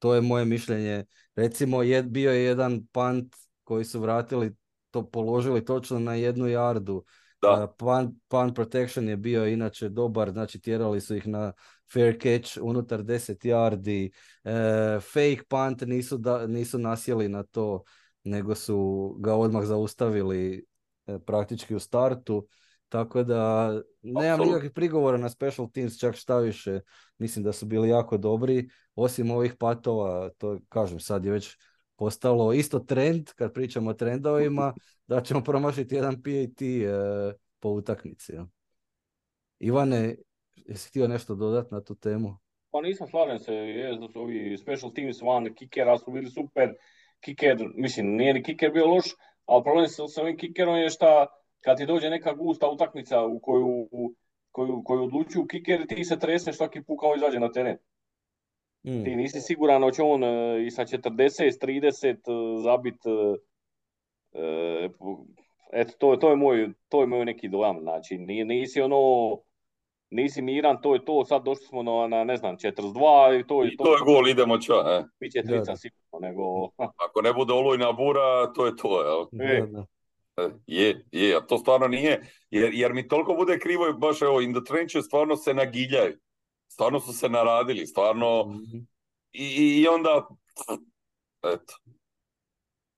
To je moje mišljenje. Recimo, je, bio je jedan punt koji su vratili, to položili točno na jednu jardu. Da. Uh, punt, punt protection je bio inače dobar, znači tjerali su ih na fair catch unutar 10 yardi. E, fake punt nisu, da, nisu nasjeli na to, nego su ga odmah zaustavili e, praktički u startu. Tako da nemam nikakvih prigovora na special teams, čak šta više. Mislim da su bili jako dobri. Osim ovih patova, to kažem, sad je već postalo isto trend, kad pričamo o trendovima, *laughs* da ćemo promašiti jedan PAT e, po utakmici. ja. Ivane, jesi htio nešto dodati na tu temu? Pa nisam slažem se, je, da su ovi special teams van kikera su bili super. Kiker, mislim, nije ni kiker bio loš, ali problem sa ovim kikerom je šta kad ti dođe neka gusta utakmica u koju, u koju, koju odlučuju kiker, ti se tresneš svaki put kao izađe na teren. Mm. Ti nisi siguran hoće on e, i sa 40, 30 e, zabit. e, e, eto, to, to, je moj, to je moj neki dojam. Znači, ni- nisi ono, nisi miran, to je to, sad došli smo na, na ne znam, 42 i to je I to je gol, idemo ča, e. Biće trica sigurno, nego... Ako ne bude olujna bura, to je to, jel? E. Da, da. E, je, je, a to stvarno nije, jer, jer mi toliko bude krivo, baš evo, in the trenches stvarno se nagiljaju, stvarno su se naradili, stvarno, Mhm. i, i onda, eto,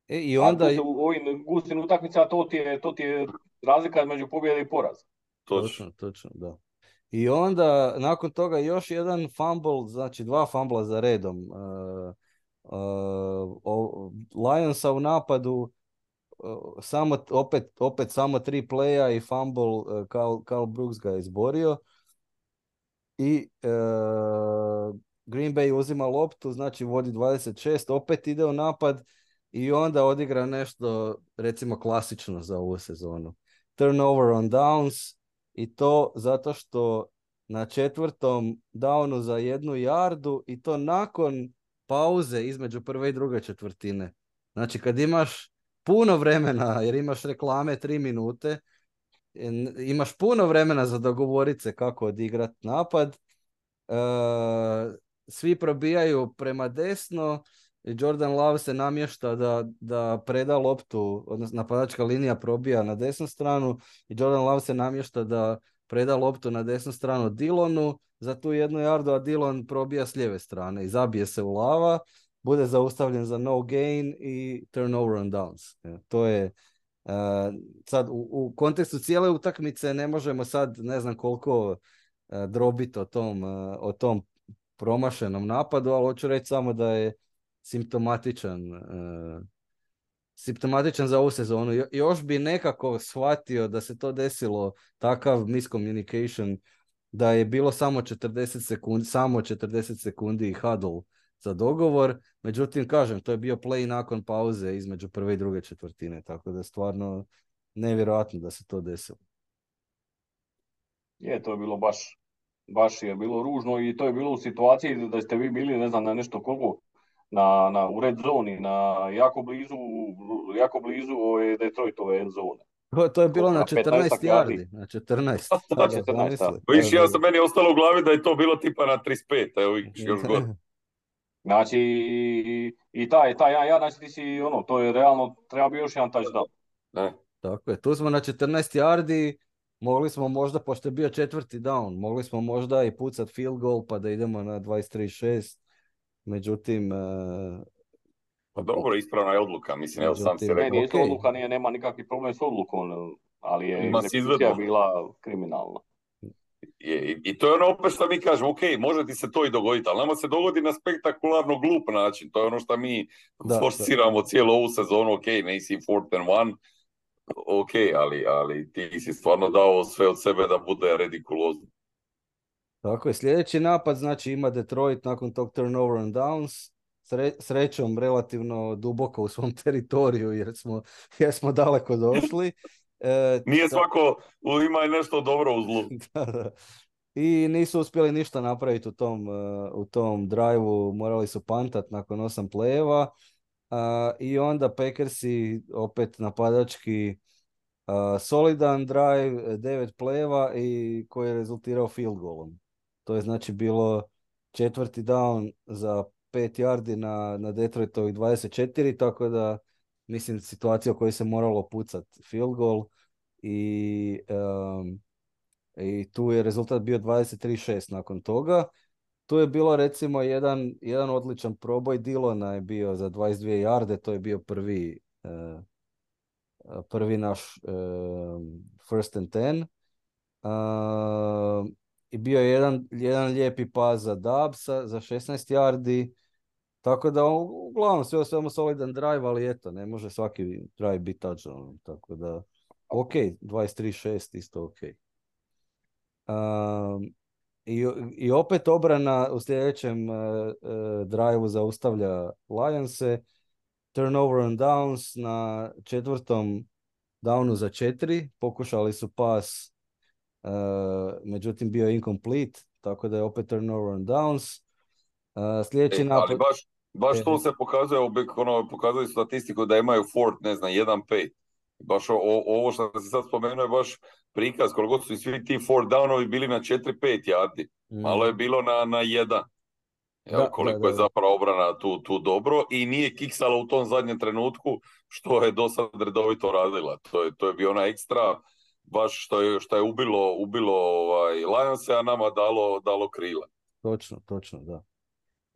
E, I onda, u ovim gustim utakmicama to ti je, to ti je razlika između pobjede i poraza. točno. Točno, da. I onda, nakon toga, još jedan fumble, znači dva fumbla za redom. Uh, uh, Lionsa u napadu, uh, samo, opet, opet samo tri playa i fumble, Carl, Carl Brooks ga je izborio. I uh, Green Bay uzima loptu, znači vodi 26, opet ide u napad i onda odigra nešto, recimo, klasično za ovu sezonu. Turnover on downs, i to zato što na četvrtom downu za jednu jardu i to nakon pauze između prve i druge četvrtine. Znači kad imaš puno vremena, jer imaš reklame tri minute, imaš puno vremena za dogovorit se kako odigrat napad, e, svi probijaju prema desno Jordan Love se namješta da, da preda loptu, odnosno napadačka linija probija na desnu stranu i Jordan Love se namješta da preda loptu na desnu stranu Dillonu za tu jednu jardu, a Dillon probija s lijeve strane i zabije se u lava, bude zaustavljen za no gain i turnover on downs. E, To je e, sad u, u kontekstu cijele utakmice ne možemo sad ne znam koliko e, drobiti o tom, e, o tom promašenom napadu, ali hoću reći samo da je simptomatičan simptomatičan za ovu sezonu. Jo- Još bi nekako shvatio da se to desilo takav miscommunication da je bilo samo 40 sekundi, samo 40 sekundi huddle za dogovor. Međutim, kažem, to je bio play nakon pauze između prve i druge četvrtine, tako da je stvarno nevjerojatno da se to desilo. Je, to je bilo baš, baš je bilo ružno i to je bilo u situaciji da ste vi bili, ne znam, na nešto koliko, na, na, u red zoni, na jako blizu, jako blizu ove Detroitove end zone. To, to je bilo na Na 14 15 yardi, na 14. *laughs* Na Da, 14, zamisli. da. Viš, Da, ja da, sam meni ostalo u glavi da je to bilo tipa na 35, evo *laughs* još da. Znači, i, taj, taj jedan, ja, znači ti si, ono, to je realno, treba bi još jedan touchdown. Ne, Tako je, tu smo na 14 yardi, mogli smo možda, pošto je bio četvrti down, mogli smo možda i pucat field goal pa da idemo na 23-6. Međutim, e, pa dobro, ispravna je odluka, mislim, evo sam Ne, rekao. nije to ok. odluka, nije, nema nikakvih problema s odlukom, ali je se bila kriminalna. I, I to je ono opet što mi kažemo, ok, može ti se to i dogoditi, ali nama se dogodi na spektakularno glup način. To je ono što mi Da, forsiramo cijelu ovu sezonu, ok, nisi fourth and one, ok, ali, ali ti si stvarno dao sve od sebe da bude redikulozno. tako je, sljedeći napad znači ima Detroit nakon tog turnover on downs, Sre- srećom relativno duboko u svom *laughs* teritoriju jer smo, jer smo daleko došli. E, Nije svako, ima i nešto dobro u zlu. *laughs* Da, da. I nisu uspjeli ništa napraviti u tom, uh, u tom drive morali su pantat nakon osam plejeva. I onda Packersi opet napadački solidan drive, devet plejeva i koji je rezultirao field goalom. To je znači bilo četvrti down za pet yardi na, na Detroitovih 24, tako da mislim situacija u kojoj se moralo pucat field goal i um, i tu je rezultat bio 23-6 nakon toga. Tu je bilo recimo jedan, jedan odličan proboj Dilona je bio za 22 jarde, to je bio prvi, eh, prvi naš eh, first and ten. Uh, I bio je jedan, jedan lijepi pas za Dubsa za 16 yardi. Tako da uglavnom sve svemu solidan drive, ali eto, ne može svaki drive biti touchdown. Tako da, ok, 23-6 isto ok. Um, i, I opet obrana u sljedećem uh, uh, drive zaustavlja Lionse. Turnover on downs na četvrtom downu za četiri. Pokušali su pas, uh, međutim bio incomplete, tako da je opet turnover on downs. Uh, sljedeći E, napad... ali baš, baš E. to se pokazuje, ono, pokazuju statistiku da imaju Ford, ne znam, 1-5. Baš o- o- ovo što si sad spomenuo je baš prikaz, koliko su i svi ti four downovi bili na 4-5 yardi. Mm, Malo je bilo na, na jedan. Jel, koliko je zapravo obrana tu, tu dobro i nije kiksala u tom zadnjem trenutku što je do sad redovito radila. To je, to je bio ona ekstra baš što je, što je ubilo, ubilo ovaj, Lionse, a nama dalo, dalo krila. Točno, točno, da.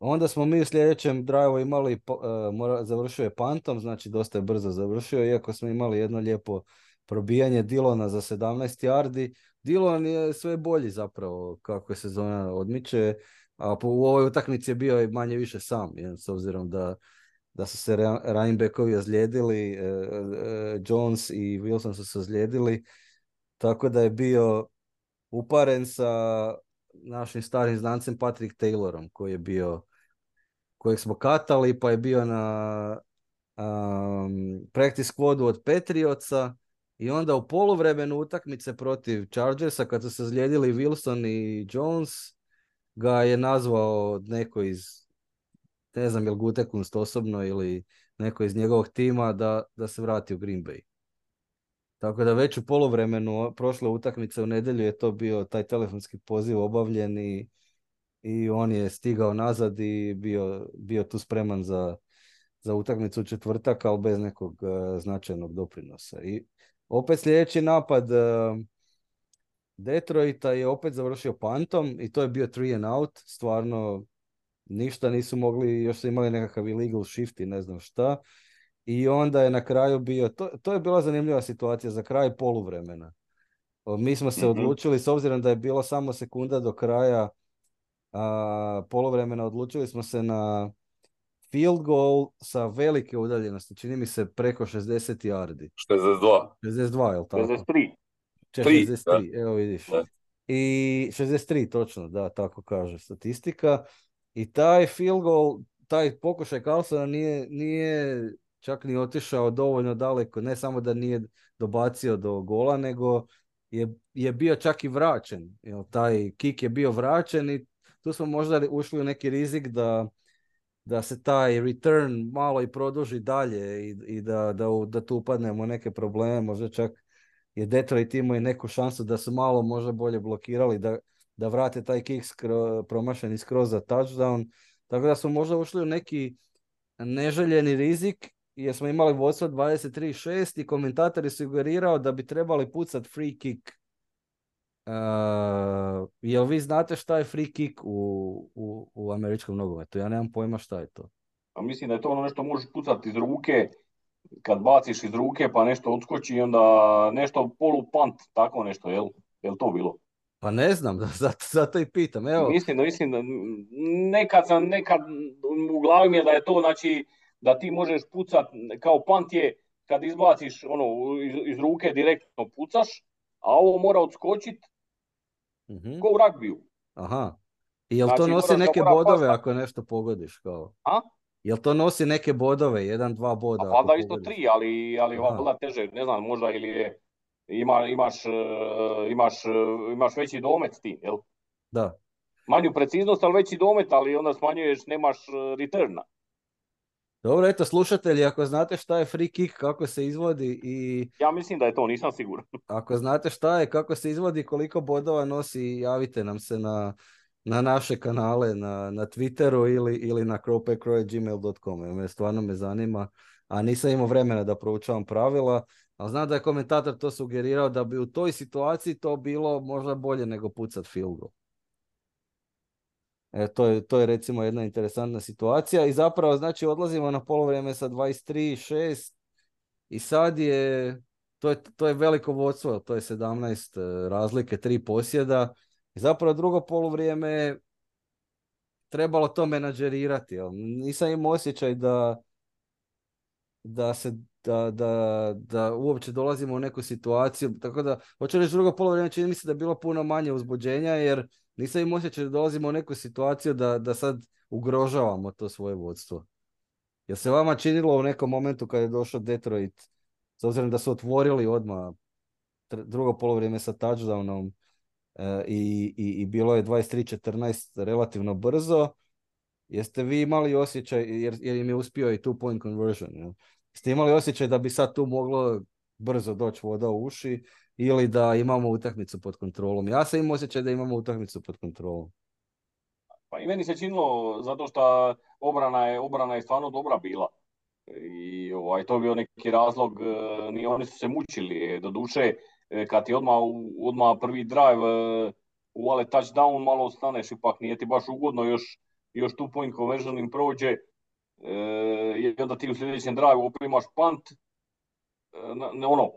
Onda smo mi u sljedećem drive imali, uh, završio je pantom, znači dosta je brzo završio, iako smo imali jedno lijepo probijanje Dilona za 17 yardi. Dilon je sve bolji zapravo kako je sezona odmiče, a po, u ovoj utakmici je bio i manje više sam, s obzirom da, da su se running backovi ozlijedili, uh, Jones i Wilson su se ozlijedili, tako da je bio uparen sa našim starim znancem Patrick Taylorom koji je bio kojeg smo katali pa je bio na um, practice squadu od Patriotsa i onda u poluvremenu utakmice protiv Chargersa kad su se zlijedili Wilson i Jones ga je nazvao neko iz ne znam je li Gutekunst osobno ili neko iz njegovog tima da, da se vrati u Green Bay. Tako da već u poluvremenu prošle utakmice u nedjelju je to bio taj telefonski poziv obavljen i, i on je stigao nazad i bio, bio tu spreman za, za utakmicu četvrtak, ali bez nekog uh, značajnog doprinosa. I opet sljedeći napad uh, Detroita je opet završio pantom i to je bio three and out. Stvarno ništa nisu mogli, još su imali nekakav illegal shift i ne znam šta. I onda je na kraju bio, to, to je bila zanimljiva situacija za kraj poluvremena. Mi smo se mhm. odlučili, s obzirom da je bilo samo sekunda do kraja a, poluvremena, odlučili smo se na field goal sa velike udaljenosti, čini mi se preko 60 yardi. 62. 62, je li tako? 63. 63, evo vidiš. I 63, točno, da, tako kaže statistika. I taj field goal, taj pokušaj Carlsona nije, nije čak ni otišao dovoljno daleko, ne samo da nije dobacio do gola, nego je, je bio čak i vraćen. Jel, taj kik je bio vraćen i tu smo možda ušli u neki rizik da, da se taj return malo i produži dalje i, i da, da, da tu upadnemo neke probleme, možda čak je Detroit imao i neku šansu da su malo možda bolje blokirali, da, da vrate taj kick skro, promašeni skroz za touchdown. Tako da smo možda ušli u neki neželjeni rizik jer smo imali vodstvo 23-6 i komentator je sugerirao da bi trebali pucat free kick. Uh, jel vi znate šta je free kick u, u, u američkom nogometu? Ja nemam pojma šta je to. A mislim da je to ono nešto možeš pucati iz ruke, kad baciš iz ruke pa nešto odskoči i onda nešto polu pant, tako nešto, jel? Jel to bilo? Pa ne znam, *laughs* zato, zato i pitam. Evo. Mislim da, mislim da nekad sam, nekad u glavi mi je da je to, znači, da ti možeš pucat, kao pant je kad izbaciš ono, iz, iz ruke direktno pucaš, a ovo mora mm-hmm. ko u ragbiju. Aha. I jel to znači, nosi neke bodove ako nešto pogodiš? Kao? A? Jel to nosi neke bodove, jedan, dva boda? A valjda isto tri, ali, ali valjda teže, ne znam, možda ili je, ima, imaš, uh, imaš, uh, imaš veći domet ti, jel? Da. Manju preciznost, ali veći domet, ali onda smanjuješ, nemaš uh, returna. Dobro, eto, slušatelji, ako znate šta je free kick, kako se izvodi i... Ja mislim da je to, nisam siguran. *laughs* Ako znate šta je, kako se izvodi, koliko bodova nosi, javite nam se na, na naše kanale, na, na Twitteru ili, ili na crowpackroy.gmail.com. Me stvarno me zanima, a nisam imao vremena da proučavam pravila, ali znam da je komentator to sugerirao da bi u toj situaciji to bilo možda bolje nego pucat field goal. E, to, je, to je recimo jedna interesantna situacija i zapravo znači odlazimo na polovrijeme sa 23-6 i sad je to, je, to je veliko vodstvo, to je 17 e, razlike, tri posjeda. I zapravo drugo poluvrijeme trebalo to menadžerirati. Jel? Nisam imao osjećaj da, da se da, da, da uopće dolazimo u neku situaciju. Tako da, hoću reći drugo polovrijeme čini mi se da je bilo puno manje uzbuđenja jer nisam im osjećaj da dolazimo u neku situaciju da, da sad ugrožavamo to svoje vodstvo. Jel se vama činilo u nekom momentu kad je došao Detroit, s obzirom da su otvorili odmah drugo polovrijeme sa touchdownom e, i, i, i, bilo je 23-14 relativno brzo, jeste vi imali osjećaj, jer, jer im je uspio i two point conversion, jel? Jeste imali osjećaj da bi sad tu moglo brzo doći voda u uši ili da imamo utakmicu pod kontrolom. Ja sam imao osjećaj da imamo utakmicu pod kontrolom. Pa i meni se činilo, zato što obrana je, obrana je stvarno dobra bila. I ovaj, to je bio neki razlog, e, ni oni su se mučili. Doduše, e, kad ti odmah, odmah prvi drive e, u ale touchdown, malo staneš, ipak nije ti baš ugodno, još, još tu point conversion im prođe, i onda ti u sljedećem drive opet imaš punt, ne, ono,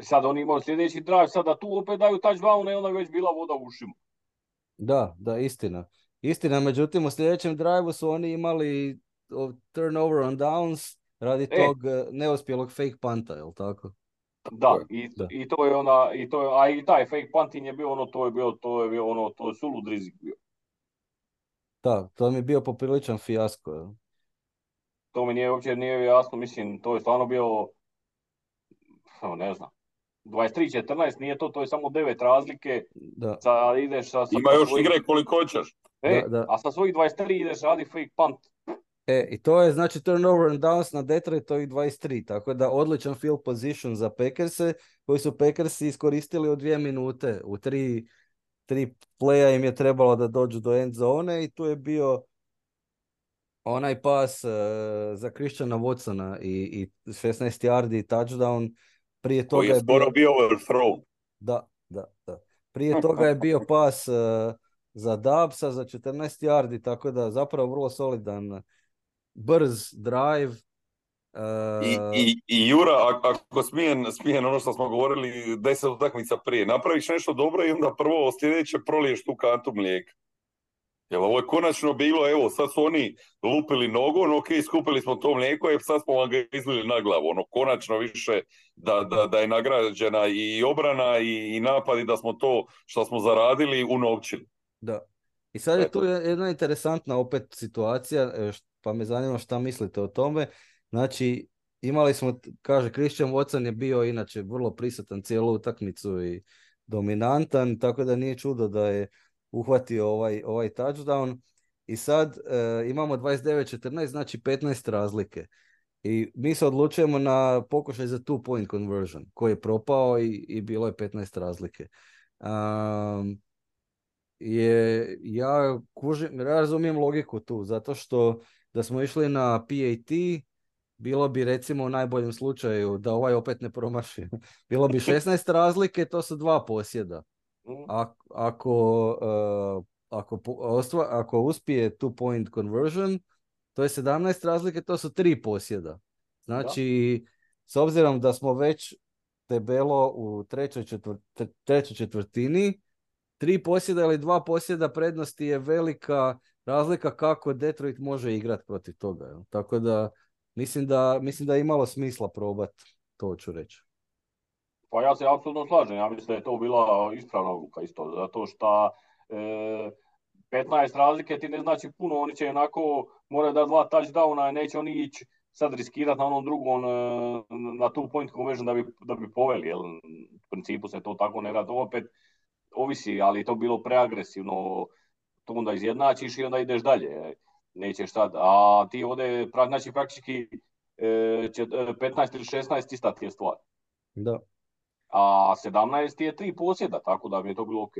sad oni imaju sljedeći drive, sada tu opet daju touchdown i onda već bila voda u ušima. Da, da, istina. Istina, međutim u sljedećem drive su oni imali turnover on downs radi e. tog e, neuspjelog fake panta, jel tako? Da, i, da. i to je ona, i to je, a i taj fake punting je bio ono, to je bio, to je bio ono, to je sulud rizik bio. Da, to mi je bio popriličan fijasko. To mi nije uopće nije jasno, mislim, to je stvarno bio, ne znam, 23-14, nije to, to je samo 9 razlike. Da. Sa, ideš sa, sa Ima još svojih... igre koliko hoćeš. E, da, da. A sa svojih 23 ideš radi fake punt. E, i to je znači turnover and downs na Detroitovih 23, tako da odličan field position za Packerse, koji su Packersi iskoristili u dvije minute. U tri, tri playa im je trebalo da dođu do end zone i tu je bio onaj pas uh, za Christiana Watsona i, i 16 yardi touchdown. Prije toga je, je bio... bio overthrow. Da, da, da. Prije *laughs* toga je bio pas uh, za Dabsa za 14 yardi, tako da zapravo vrlo solidan brz drive. Uh... I, i, I Jura, ako smijem, smijem ono što smo govorili deset utakmica prije, napraviš nešto dobro i onda prvo sljedeće proliješ tu kantu mlijeka. Jer ovo je konačno bilo, evo, sad su oni lupili nogu, ok, skupili smo to mlijeko i sad smo vam ga izlili na glavu. Ono, konačno više da, da, da je nagrađena i obrana i, i napad i da smo to što smo zaradili unovčili. Da. I sad je tu jedna interesantna opet situacija, e, pa me zanima šta mislite o tome. Znači, imali smo, kaže, Christian Watson je bio inače vrlo prisutan cijelu utakmicu i dominantan, tako da nije čudo da je uhvatio ovaj, ovaj touchdown. I sad e, imamo 29-14, znači 15 razlike. I mi se odlučujemo na pokušaj za two point conversion, koji je propao i, i bilo je 15 razlike. Um, je, ja, kužim, ja razumijem logiku tu, zato što da smo išli na PAT, bilo bi recimo u najboljem slučaju da ovaj opet ne promaši. *laughs* Bilo bi 16 razlike, to su dva posjeda. Mm. ako, uh, ako, ako uspije two point conversion, to je 17 razlike, to su tri posjeda. Znači, s obzirom da smo već debelo u trećoj, trećoj četvrtini, tri posjeda ili dva posjeda prednosti je velika razlika kako Detroit može igrati protiv toga. Tako da mislim da mislim da je imalo smisla probati, to ću reći. Pa ja se apsolutno slažem, ja mislim da je to bila ispravna odluka isto, zato što e, 15 razlike ti ne znači puno, oni će onako moraju da dva touchdowna, neće oni ići sad riskirati na onom drugom, e, na tu point conversion da bi, da bi poveli, jel? u principu se to tako ne radi, opet ovisi, ali to bilo preagresivno, to onda izjednačiš i onda ideš dalje, nećeš sad, a ti ovdje, znači praktički 15 e, ili 16 ista ti je stvar. Da a 17 je tri posjeda, tako da mi je to bilo ok.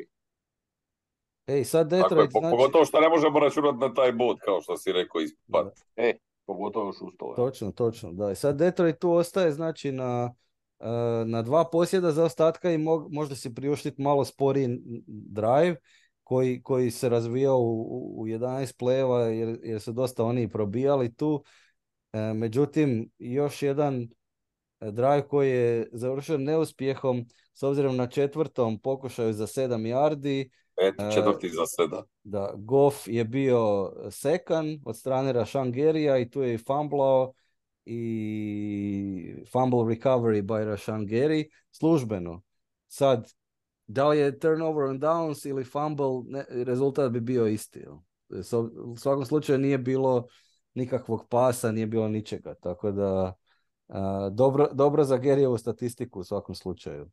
Ej, sad Detroit, znači... Pogotovo što ne možemo računati na taj bod, kao što si rekao, ispad. E, pogotovo još uz to. Točno, točno, da. I sad Detroit tu ostaje, znači, na, e, na dva posjeda za ostatka i mo, možda si priuštiti malo sporiji drive, koji, koji se razvijao u, u 11 pleva jer, jer su dosta oni probijali tu. E, međutim, još jedan drive koji je završio neuspjehom s obzirom na četvrtom pokušaju za sedam yardi. Peti, četvrti za sedam. Da, Goff je bio sekan od strane Rashangerija i tu je i fumblao i fumble recovery by Rashangeri službeno. Sad, da li je turnover on downs ili fumble, ne, rezultat bi bio isti. U svakom slučaju nije bilo nikakvog pasa, nije bilo ničega, tako da dobro, dobro za Gerijevu statistiku u svakom slučaju.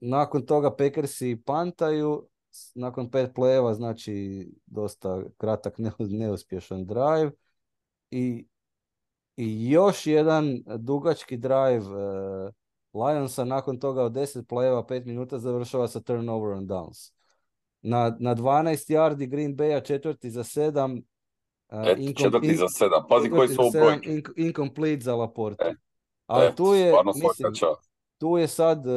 Nakon toga Packersi pantaju, nakon pet plejeva znači dosta kratak neuspješan drive i, i još jedan dugački drive e, Lionsa nakon toga od 10 plejeva 5 minuta završava sa turnover on downs. Na, na 12 yardi Green Baya četvrti za sedam. E, incom- četvrti za sedam, pazi koji su ovo brojke. incomplete za Laporte. E, Ali tu je, mislim, tu je sad e,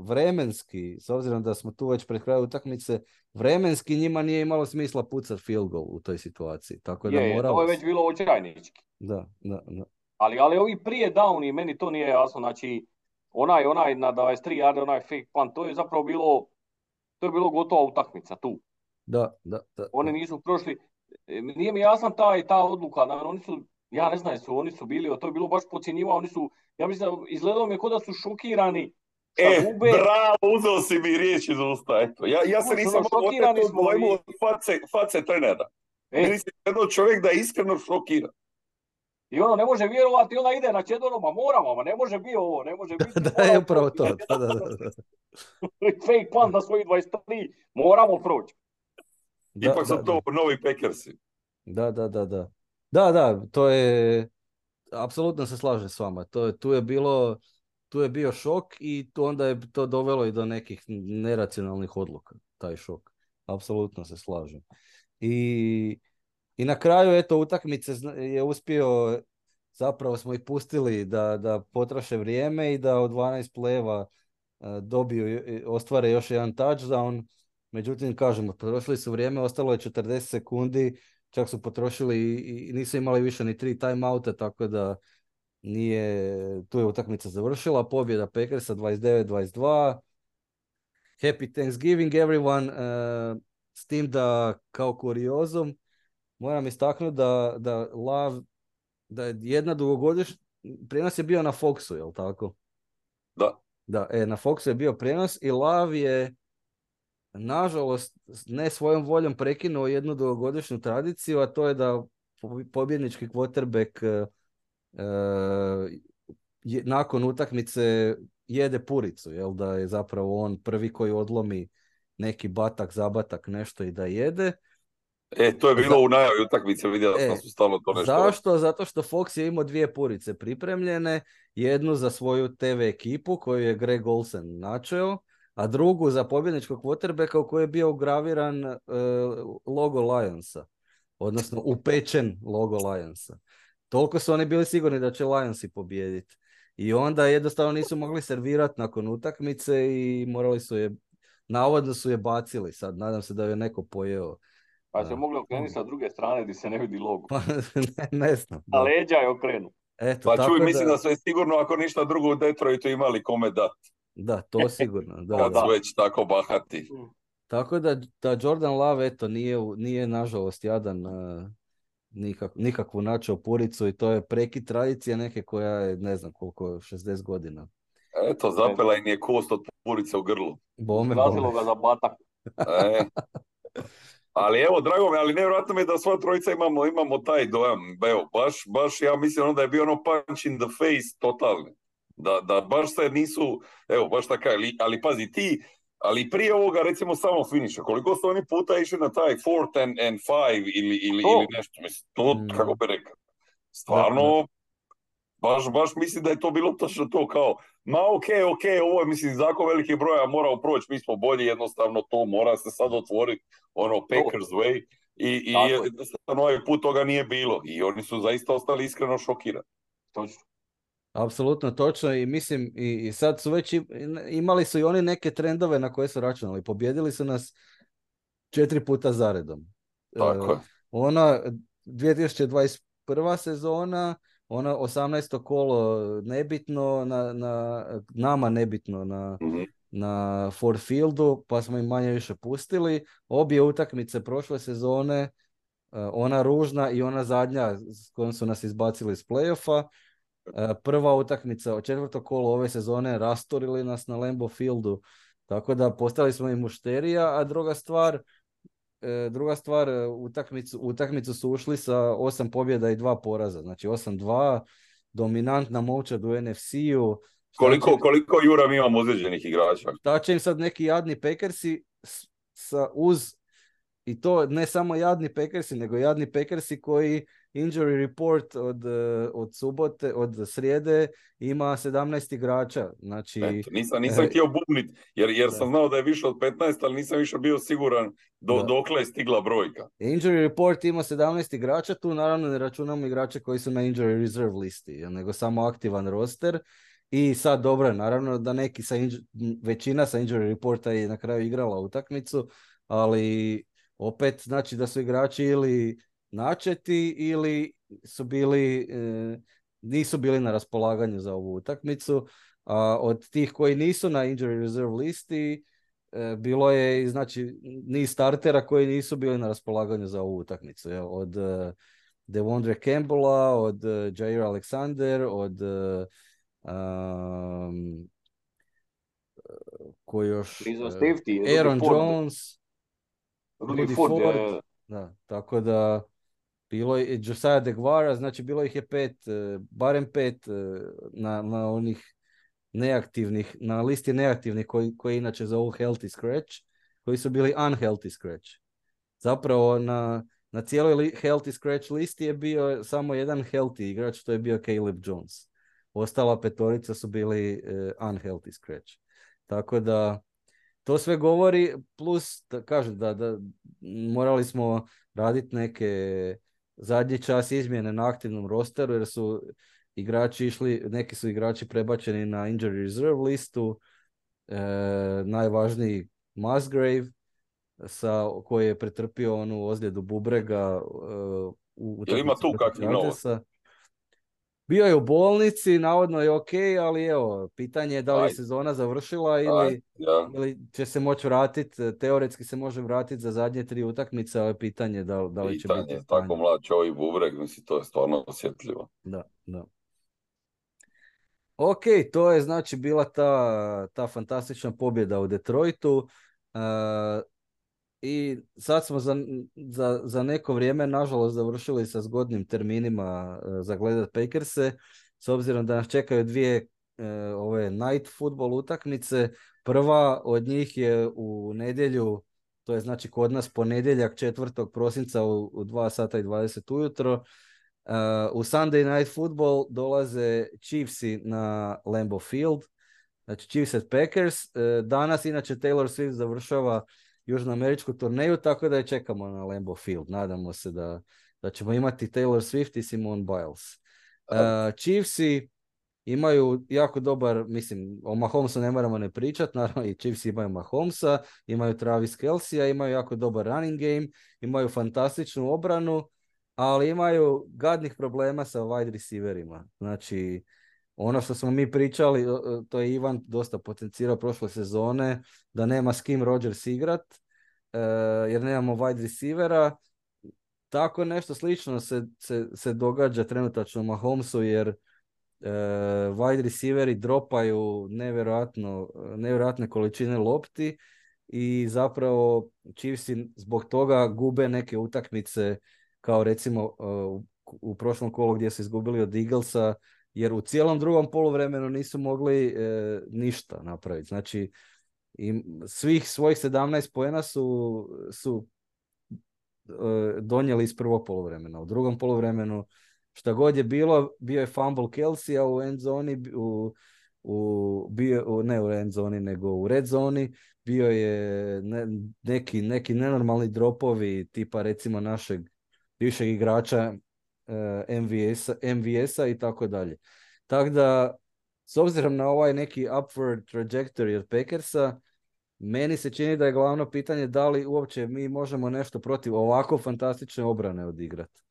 vremenski, s obzirom da smo tu već pred krajem utakmice, vremenski njima nije imalo smisla pucat field goal u toj situaciji. Tako da je, To je već bilo očajnički. Da, da, da. Ali, ali ovi prije downi, meni to nije jasno, znači onaj, onaj na 23 yarde, onaj fake punt, to je zapravo bilo, to je bilo gotova utakmica tu. Da, da, da. Oni nisu prošli, nije mi jasna ta, ta odluka, na- oni su, ja ne znam jesu, oni su bili, to je bilo baš podcjenjivo, oni su, ja mislim, da izgledalo mi je kao da su šokirani E, gube. bravo, uzeo si mi riječ iz usta, eto. Ja, ja se nisam ono, šokirani oteo smo dojmu od face, face trenera. E, Meni se jedno čovjek da je iskreno šokira. I ono ne može vjerovati, ona ide na čedorom, ma moramo, ma ne može biti ovo, ne može biti. *laughs* Da je upravo to. Da, da, da. *laughs* Fake punt na svoji 23, moramo proći. Da, Ipak su da, to novi Packersi. Da, da, da, da. Da, da, to je, apsolutno se slažem s vama. To je, tu je bilo, tu je bio šok i tu onda je to dovelo i do nekih neracionalnih odluka, taj šok. Apsolutno se slažem. I, i na kraju, eto, utakmice je uspio, zapravo smo ih pustili da, da potroše vrijeme i da od 12 pleva dobiju, i- ostvare još jedan touchdown. Međutim, kažemo, potrošili su vrijeme, ostalo je 40 sekundi, čak su potrošili i, i nisu imali više ni tri timeouta, tako da nije, tu je utakmica završila, pobjeda Packersa 29-22. Happy Thanksgiving everyone, uh, s tim da kao kuriozum moram istaknuti da, da Lav, da je jedna dugogodišnja, prijenos je bio na Foxu, jel tako? Da. Da, e, na Foxu je bio prijenos i Lav je nažalost ne svojom voljom prekinuo jednu dugogodišnju tradiciju, a to je da po- pobjednički quarterback e, e, je- nakon utakmice jede puricu, jel da je zapravo on prvi koji odlomi neki batak, zabatak, nešto i da jede. E, to je bilo u najavi utakmice, vidio E, sam su stalno to nešto. Zašto? Zato što Fox je imao dvije purice pripremljene, jednu za svoju TV ekipu koju je Greg Olsen načeo, a drugu za pobjedničkog quarterbacka u kojoj je bio ugraviran e, logo Lionsa, odnosno upečen logo Lionsa. Toliko su oni bili sigurni da će Lionsi pobijediti. I onda jednostavno nisu mogli servirati nakon utakmice i morali su je, navodno su je bacili sad, nadam se da je neko pojeo. Pa se mogli okrenuti sa druge strane gdje se ne vidi logo. Pa *laughs* ne, ne znam. Na da. leđa je okrenu. Eto, Pa tako čuj, da, mislim da su je sigurno, ako ništa drugo u Detroitu imali kome dat, da, to sigurno. Da, kad da. su već tako bahati. Tako da, da Jordan Love, eto, nije, nije nažalost jadan uh, nikak, nikakvu načeo puricu i to je prekid tradicije neke koja je, ne znam koliko, 60 godina. Eto, zapela im je kost od purice u grlu. Bome, bome. ga za batak. E. Ali evo, drago mi, ali nevjerojatno mi je da sva trojica imamo, imamo taj dojam. Evo, baš, baš ja mislim onda je bio ono punch in the face totalni. Da, da baš se nisu, evo, baš tako, ali, ali pazi ti, ali prije ovoga recimo samo finiša, koliko su oni puta išli na taj fourth and, and five ili, ili, To. ili nešto, mislim, to, Mm. kako bi rekao, stvarno, baš, baš mislim da je to bilo točno to kao, ma ok, ok, ovo je mislim zakon velikih broja morao proći, mi smo bolji, jednostavno to mora se sad otvoriti, ono Packers way, i, i jednostavno ovaj put toga nije bilo i oni su zaista ostali iskreno šokirani. Točno. Apsolutno točno i mislim i, i sad su već i- imali su i oni neke trendove na koje su računali. Pobjedili su nas četiri puta zaredom. Tako E. Ona 2021. sezona, ona 18. kolo nebitno, na, na, nama nebitno na, Mhm. na Ford Fieldu, pa smo im manje više pustili. Obje utakmice prošle sezone, e, ona ružna i ona zadnja s kojom su nas izbacili iz playoffa. E, Prva utakmica od četvrtog kolo ove sezone rastorili nas na Lambeau Fieldu, tako da postali smo i mušterija, a druga stvar, e, druga stvar, utakmicu, utakmicu su ušli sa osam pobjeda i dva poraza, znači 8-2, dominantna momčad u NFC-u. Koliko, će- koliko Jura mi imamo ozlijeđenih igrača? šta će im sad neki jadni Packersi s- sa, uz, i to ne samo jadni Packersi, nego jadni Packersi koji injury report od, e, od subote, od srijede ima 17 igrača. Znači, Eto, nisam, nisam htio bubnit, jer, jer sam znao da je više od 15, ali nisam više bio siguran do, dokle je stigla brojka. Injury report ima 17 igrača, tu naravno ne računamo igrače koji su na injury reserve listi, nego samo aktivan roster. I sad dobro, naravno da neki sa većina sa injury reporta je na kraju igrala utakmicu, ali opet znači da su igrači ili načeti ili su bili, e, nisu bili na raspolaganju za ovu utakmicu. A od tih koji nisu na injury reserve listi, e, bilo je znači niz startera koji nisu bili na raspolaganju za ovu utakmicu. Od uh, Devondre Campbella, od Jair Alexander, od um, koji još... Aaron Jones, Rudy Ford, Ford da, tako da bilo je Josiah DeGuara, znači bilo ih je pet, e, barem pet e, na, na onih neaktivnih, na listi neaktivnih koji, koji inače zovu healthy scratch, koji su bili unhealthy scratch. Zapravo na, na cijeloj li, healthy scratch listi je bio samo jedan healthy igrač, to je bio Caleb Jones. Ostala petorica su bili uh, unhealthy scratch. Tako da to sve govori, plus kažem da, da morali smo raditi neke zadnji čas izmjene na aktivnom rosteru jer su igrači išli, neki su igrači prebačeni na injury reserve listu, e, najvažniji Musgrave sa, koji je pretrpio onu ozljedu bubrega e, u ima tu kakvi bio je u bolnici, navodno je ok, ali evo, pitanje je da li je sezona završila ili, ili će se moći vratiti, teoretski se može vratiti za zadnje tri utakmice, ali pitanje da, da li će pitanje, biti Tako mlad čovjek bubreg, mislim, to je stvarno osjetljivo. Da, da. Ok, to je znači bila ta, ta fantastična pobjeda u Detroitu. Uh, i sad smo za, za, za neko vrijeme, nažalost, završili sa zgodnim terminima e, za gledat Pakerse, s obzirom da nas čekaju dvije e, ove night football utakmice. Prva od njih je u nedjelju, to je znači kod nas ponedjeljak 4. prosinca u, u 2 sata i 20 ujutro. Uh, u Sunday Night Football dolaze Chiefsi na Lambeau Field, znači Chiefs at Packers. danas inače Taylor Swift završava južnoameričku turneju, tako da je čekamo na Lambeau Field. Nadamo se da, da ćemo imati Taylor Swift i Simone Biles. Uh, Chiefsi imaju jako dobar, mislim, o Mahomesu ne moramo ne pričati, naravno i Chiefs imaju Mahomesa, imaju Travis Kelsey, imaju jako dobar running game, imaju fantastičnu obranu, ali imaju gadnih problema sa wide receiverima. Znači, ono što smo mi pričali, to je Ivan dosta potencirao prošle sezone, da nema s kim Rodgers igrat, e, jer nemamo wide receivera. Tako nešto slično se, se, se događa trenutačno Mahomesu, jer uh, wide receiveri dropaju nevjerojatno, nevjerojatne količine lopti i zapravo Chiefsi zbog toga gube neke utakmice kao recimo uh, u prošlom kolu gdje su izgubili od Eaglesa jer u cijelom drugom poluvremenu nisu mogli e, ništa napraviti. Znači, i svih svojih 17 pojena su, su e, donijeli iz prvog poluvremena. U drugom poluvremenu šta god je bilo, bio je fumble Kelsey, a u end zoni, u, u, bio, u, ne u end zoni, nego u red zoni, bio je neki, neki nenormalni dropovi tipa recimo našeg bivšeg igrača MVS-a MVS i tako dalje. Tako da, s obzirom na ovaj neki upward trajectory od Packersa, meni se čini da je glavno pitanje da li uopće mi možemo nešto protiv ovako fantastične obrane odigrati.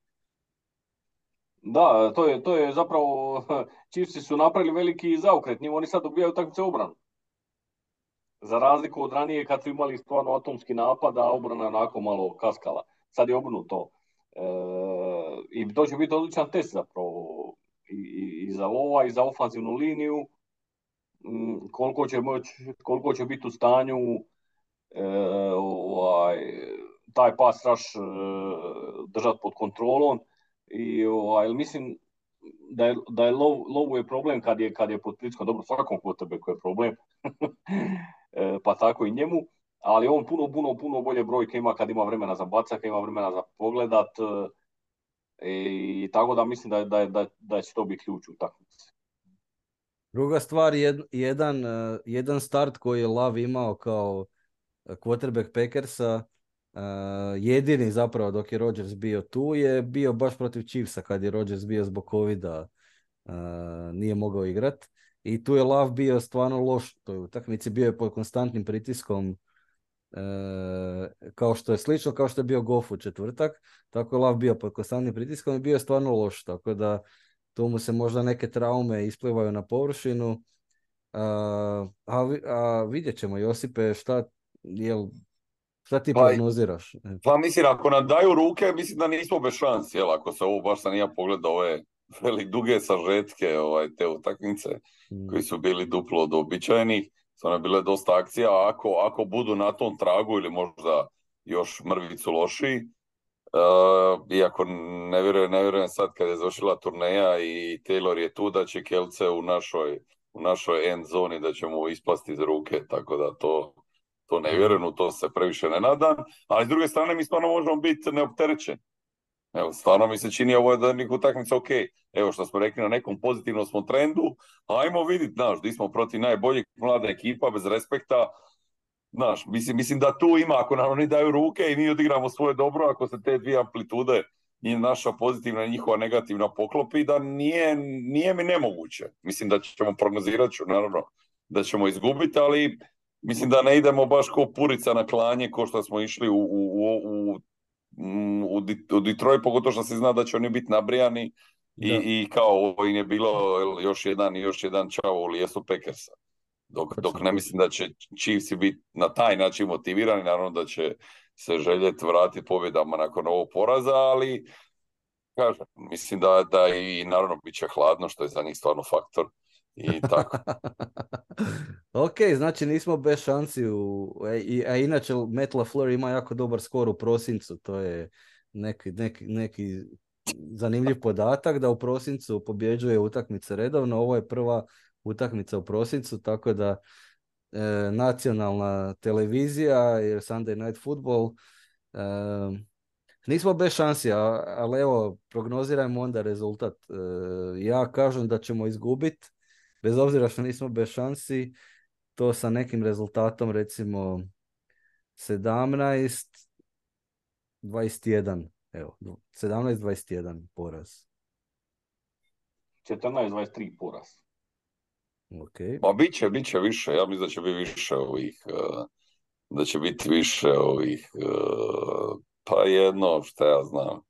Da, to je, to je zapravo, *laughs* Chiefs su napravili veliki zaokret, njim oni sad dobijaju takvice obranu. Za razliku od ranije kad su imali stvarno atomski napad, a obrana onako malo kaskala. Sad je obrnuto. I to će biti odličan test zapravo i, i za lova i za ofanzivnu liniju. Mm, koliko će, moć, koliko će biti u stanju e, ovaj, taj pas raš e, držati pod kontrolom. I ovaj, mislim da je, da je lov, lovu je problem kad je, kad je pod pritiskom, dobro svakom tebe koji je problem, *laughs* e, pa tako i njemu ali on puno, puno, puno bolje brojke ima kad ima vremena za bacak, ima vremena za pogledat. I tako da mislim da, da, da, da će to biti ključ u utakmici. Druga stvar, jed, jedan, uh, jedan start koji je Lav imao kao quarterback Packersa, jedini zapravo dok je Rodgers bio tu, je bio baš protiv Chiefsa kad je Rodgers bio zbog covida uh, nije mogao igrat. I tu je Lav bio stvarno loš u toj utakmici, bio je pod konstantnim pritiskom kao što je slično kao što je bio Goff u četvrtak, tako je Lav bio pod konstantnim pritiskom i bio je stvarno loš, tako da tu mu se možda neke traume isplivaju na površinu. A, a, vidjet ćemo, Josipe, šta, jel, šta ti pa, prognoziraš? Pa mislim, ako nam daju ruke, mislim da nismo bez šansi, jel, ako se ovo baš sam ja pogledao ove *laughs* velik duge sažetke, ovaj, te utakmice, mm. koji su bili duplo od običajnih, one bile dosta akcija, a ako, ako budu na tom tragu ili možda još mrvicu lošiji, Uh, iako ne vjerujem, ne vjerujem sad kad je završila turneja i Taylor je tu da će Kelce u našoj, u našoj end zoni da će mu ispasti iz ruke, tako da to, to ne vjerujem, u to se previše ne nadam, ali s druge strane mi stvarno možemo biti neopterećeni. Evo, stvarno mi se čini ovo je da utakmica ok. Evo što smo rekli na nekom pozitivnom smo trendu, ajmo vidjeti, znaš, di smo protiv najboljih mlada ekipa, bez respekta, Znaš, mislim, mislim da tu ima, ako nam oni daju ruke i mi odigramo svoje dobro, ako se te dvije amplitude i naša pozitivna i njihova negativna poklopi, da nije, nije mi nemoguće. Mislim da ćemo prognozirati ću, naravno, da ćemo izgubiti, ali mislim da ne idemo baš ko purica na klanje, ko što smo išli u, u, u, u, u Detroit, pogotovo što se zna da će oni biti nabrijani i, i kao ovo im je bilo još jedan još jedan čavo u lijesu Packersa. Dok, dok ne mislim da će Chiefs biti na taj način motivirani, naravno da će se željeti vratiti pobjedama nakon ovog poraza, ali kažem, mislim da, da i naravno bit će hladno, što je za njih stvarno faktor. I tako. *laughs* ok, znači nismo bez šansi. U, a, a inače Matt LaFleur ima jako dobar skor u prosincu. To je neki, neki, neki zanimljiv podatak da u prosincu pobjeđuje utakmice redovno. Ovo je prva utakmica u prosincu, tako da e, nacionalna televizija jer Sunday Night Football e, nismo bez šansi, ali evo prognozirajmo onda rezultat. E, ja kažem da ćemo izgubiti, bez obzira što nismo bez šansi, to sa nekim rezultatom recimo 17 21 evo 17 21 poraz. 14 23 poraz. Okay. Ma bit će, bit će više, ja mislim da će biti više ovih, uh, da će biti više ovih, uh, pa jedno, šta ja znam,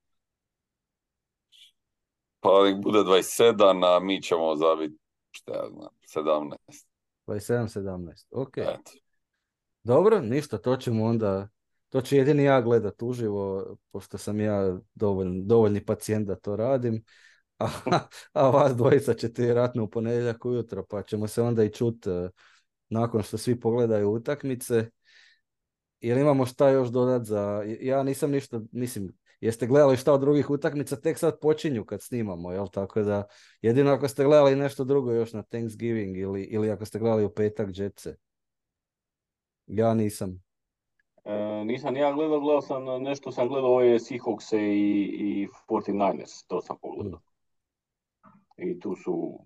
pa nek bude 27, a mi ćemo zabiti, šta ja znam, 17. 27, 17, ok. Eto. Dobro, ništa, to ćemo onda, to će jedini ja gledat uživo, pošto sam ja dovoljni, dovoljni pacijent da to radim a, a vas dvojica ćete vjerojatno u ponedjeljak ujutro, pa ćemo se onda i čut e, nakon što svi pogledaju utakmice. Jel imamo šta još dodat za... Ja nisam ništa, mislim, jeste gledali šta od drugih utakmica, tek sad počinju kad snimamo, jel? Tako da, jedino ako ste gledali nešto drugo još na Thanksgiving ili, ili ako ste gledali u petak Jetce. Ja nisam. E, nisam ja gledao, gledao sam nešto, sam gledao ove Seahawks i, i 49ers, to sam pogledao i tu su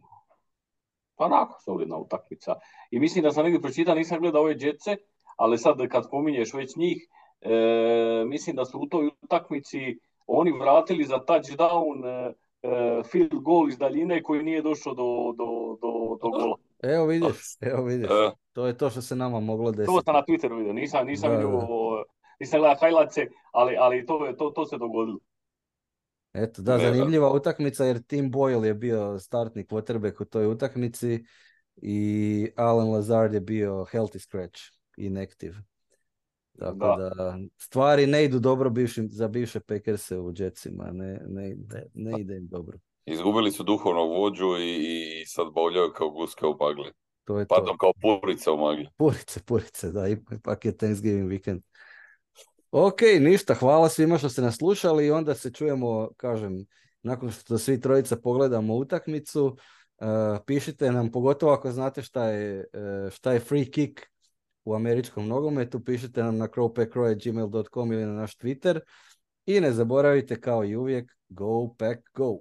pa onako solidna utakmica. I mislim da sam negdje pročitao, nisam gledao ove džetce, ali sad kad spominješ već njih, e, mislim da su u toj utakmici oni vratili za touchdown e, e field goal iz daljine koji nije došao do, do, do, do gola. Evo vidiš, evo vidiš. E. To je to što se nama moglo desiti. To sam na Twitteru vidio, nisam, nisam vidio, nisam gledao highlights, ali, ali to, to, to se dogodilo. Eto, da, zanimljiva utakmica jer Tim Boyle je bio startni quarterback u toj utakmici i Alan Lazard je bio healthy scratch, inactive. Tako da. stvari ne idu dobro bivšim, za bivše Packerse u Jetsima, ne, ne, ne, ide im dobro. Izgubili su duhovnog vođu i, i sad boljaju kao guske u magli. To je Pardon, kao purice u magli. Purice, purice, da, ipak je Thanksgiving weekend. Ok, ništa, hvala svima što ste nas slušali i onda se čujemo, kažem, nakon što svi trojica pogledamo utakmicu, uh, pišite nam, pogotovo ako znate šta je, uh, šta je free kick u američkom nogometu, pišite nam na crowpackroy.gmail.com ili na naš Twitter. I ne zaboravite kao i uvijek, go pack go!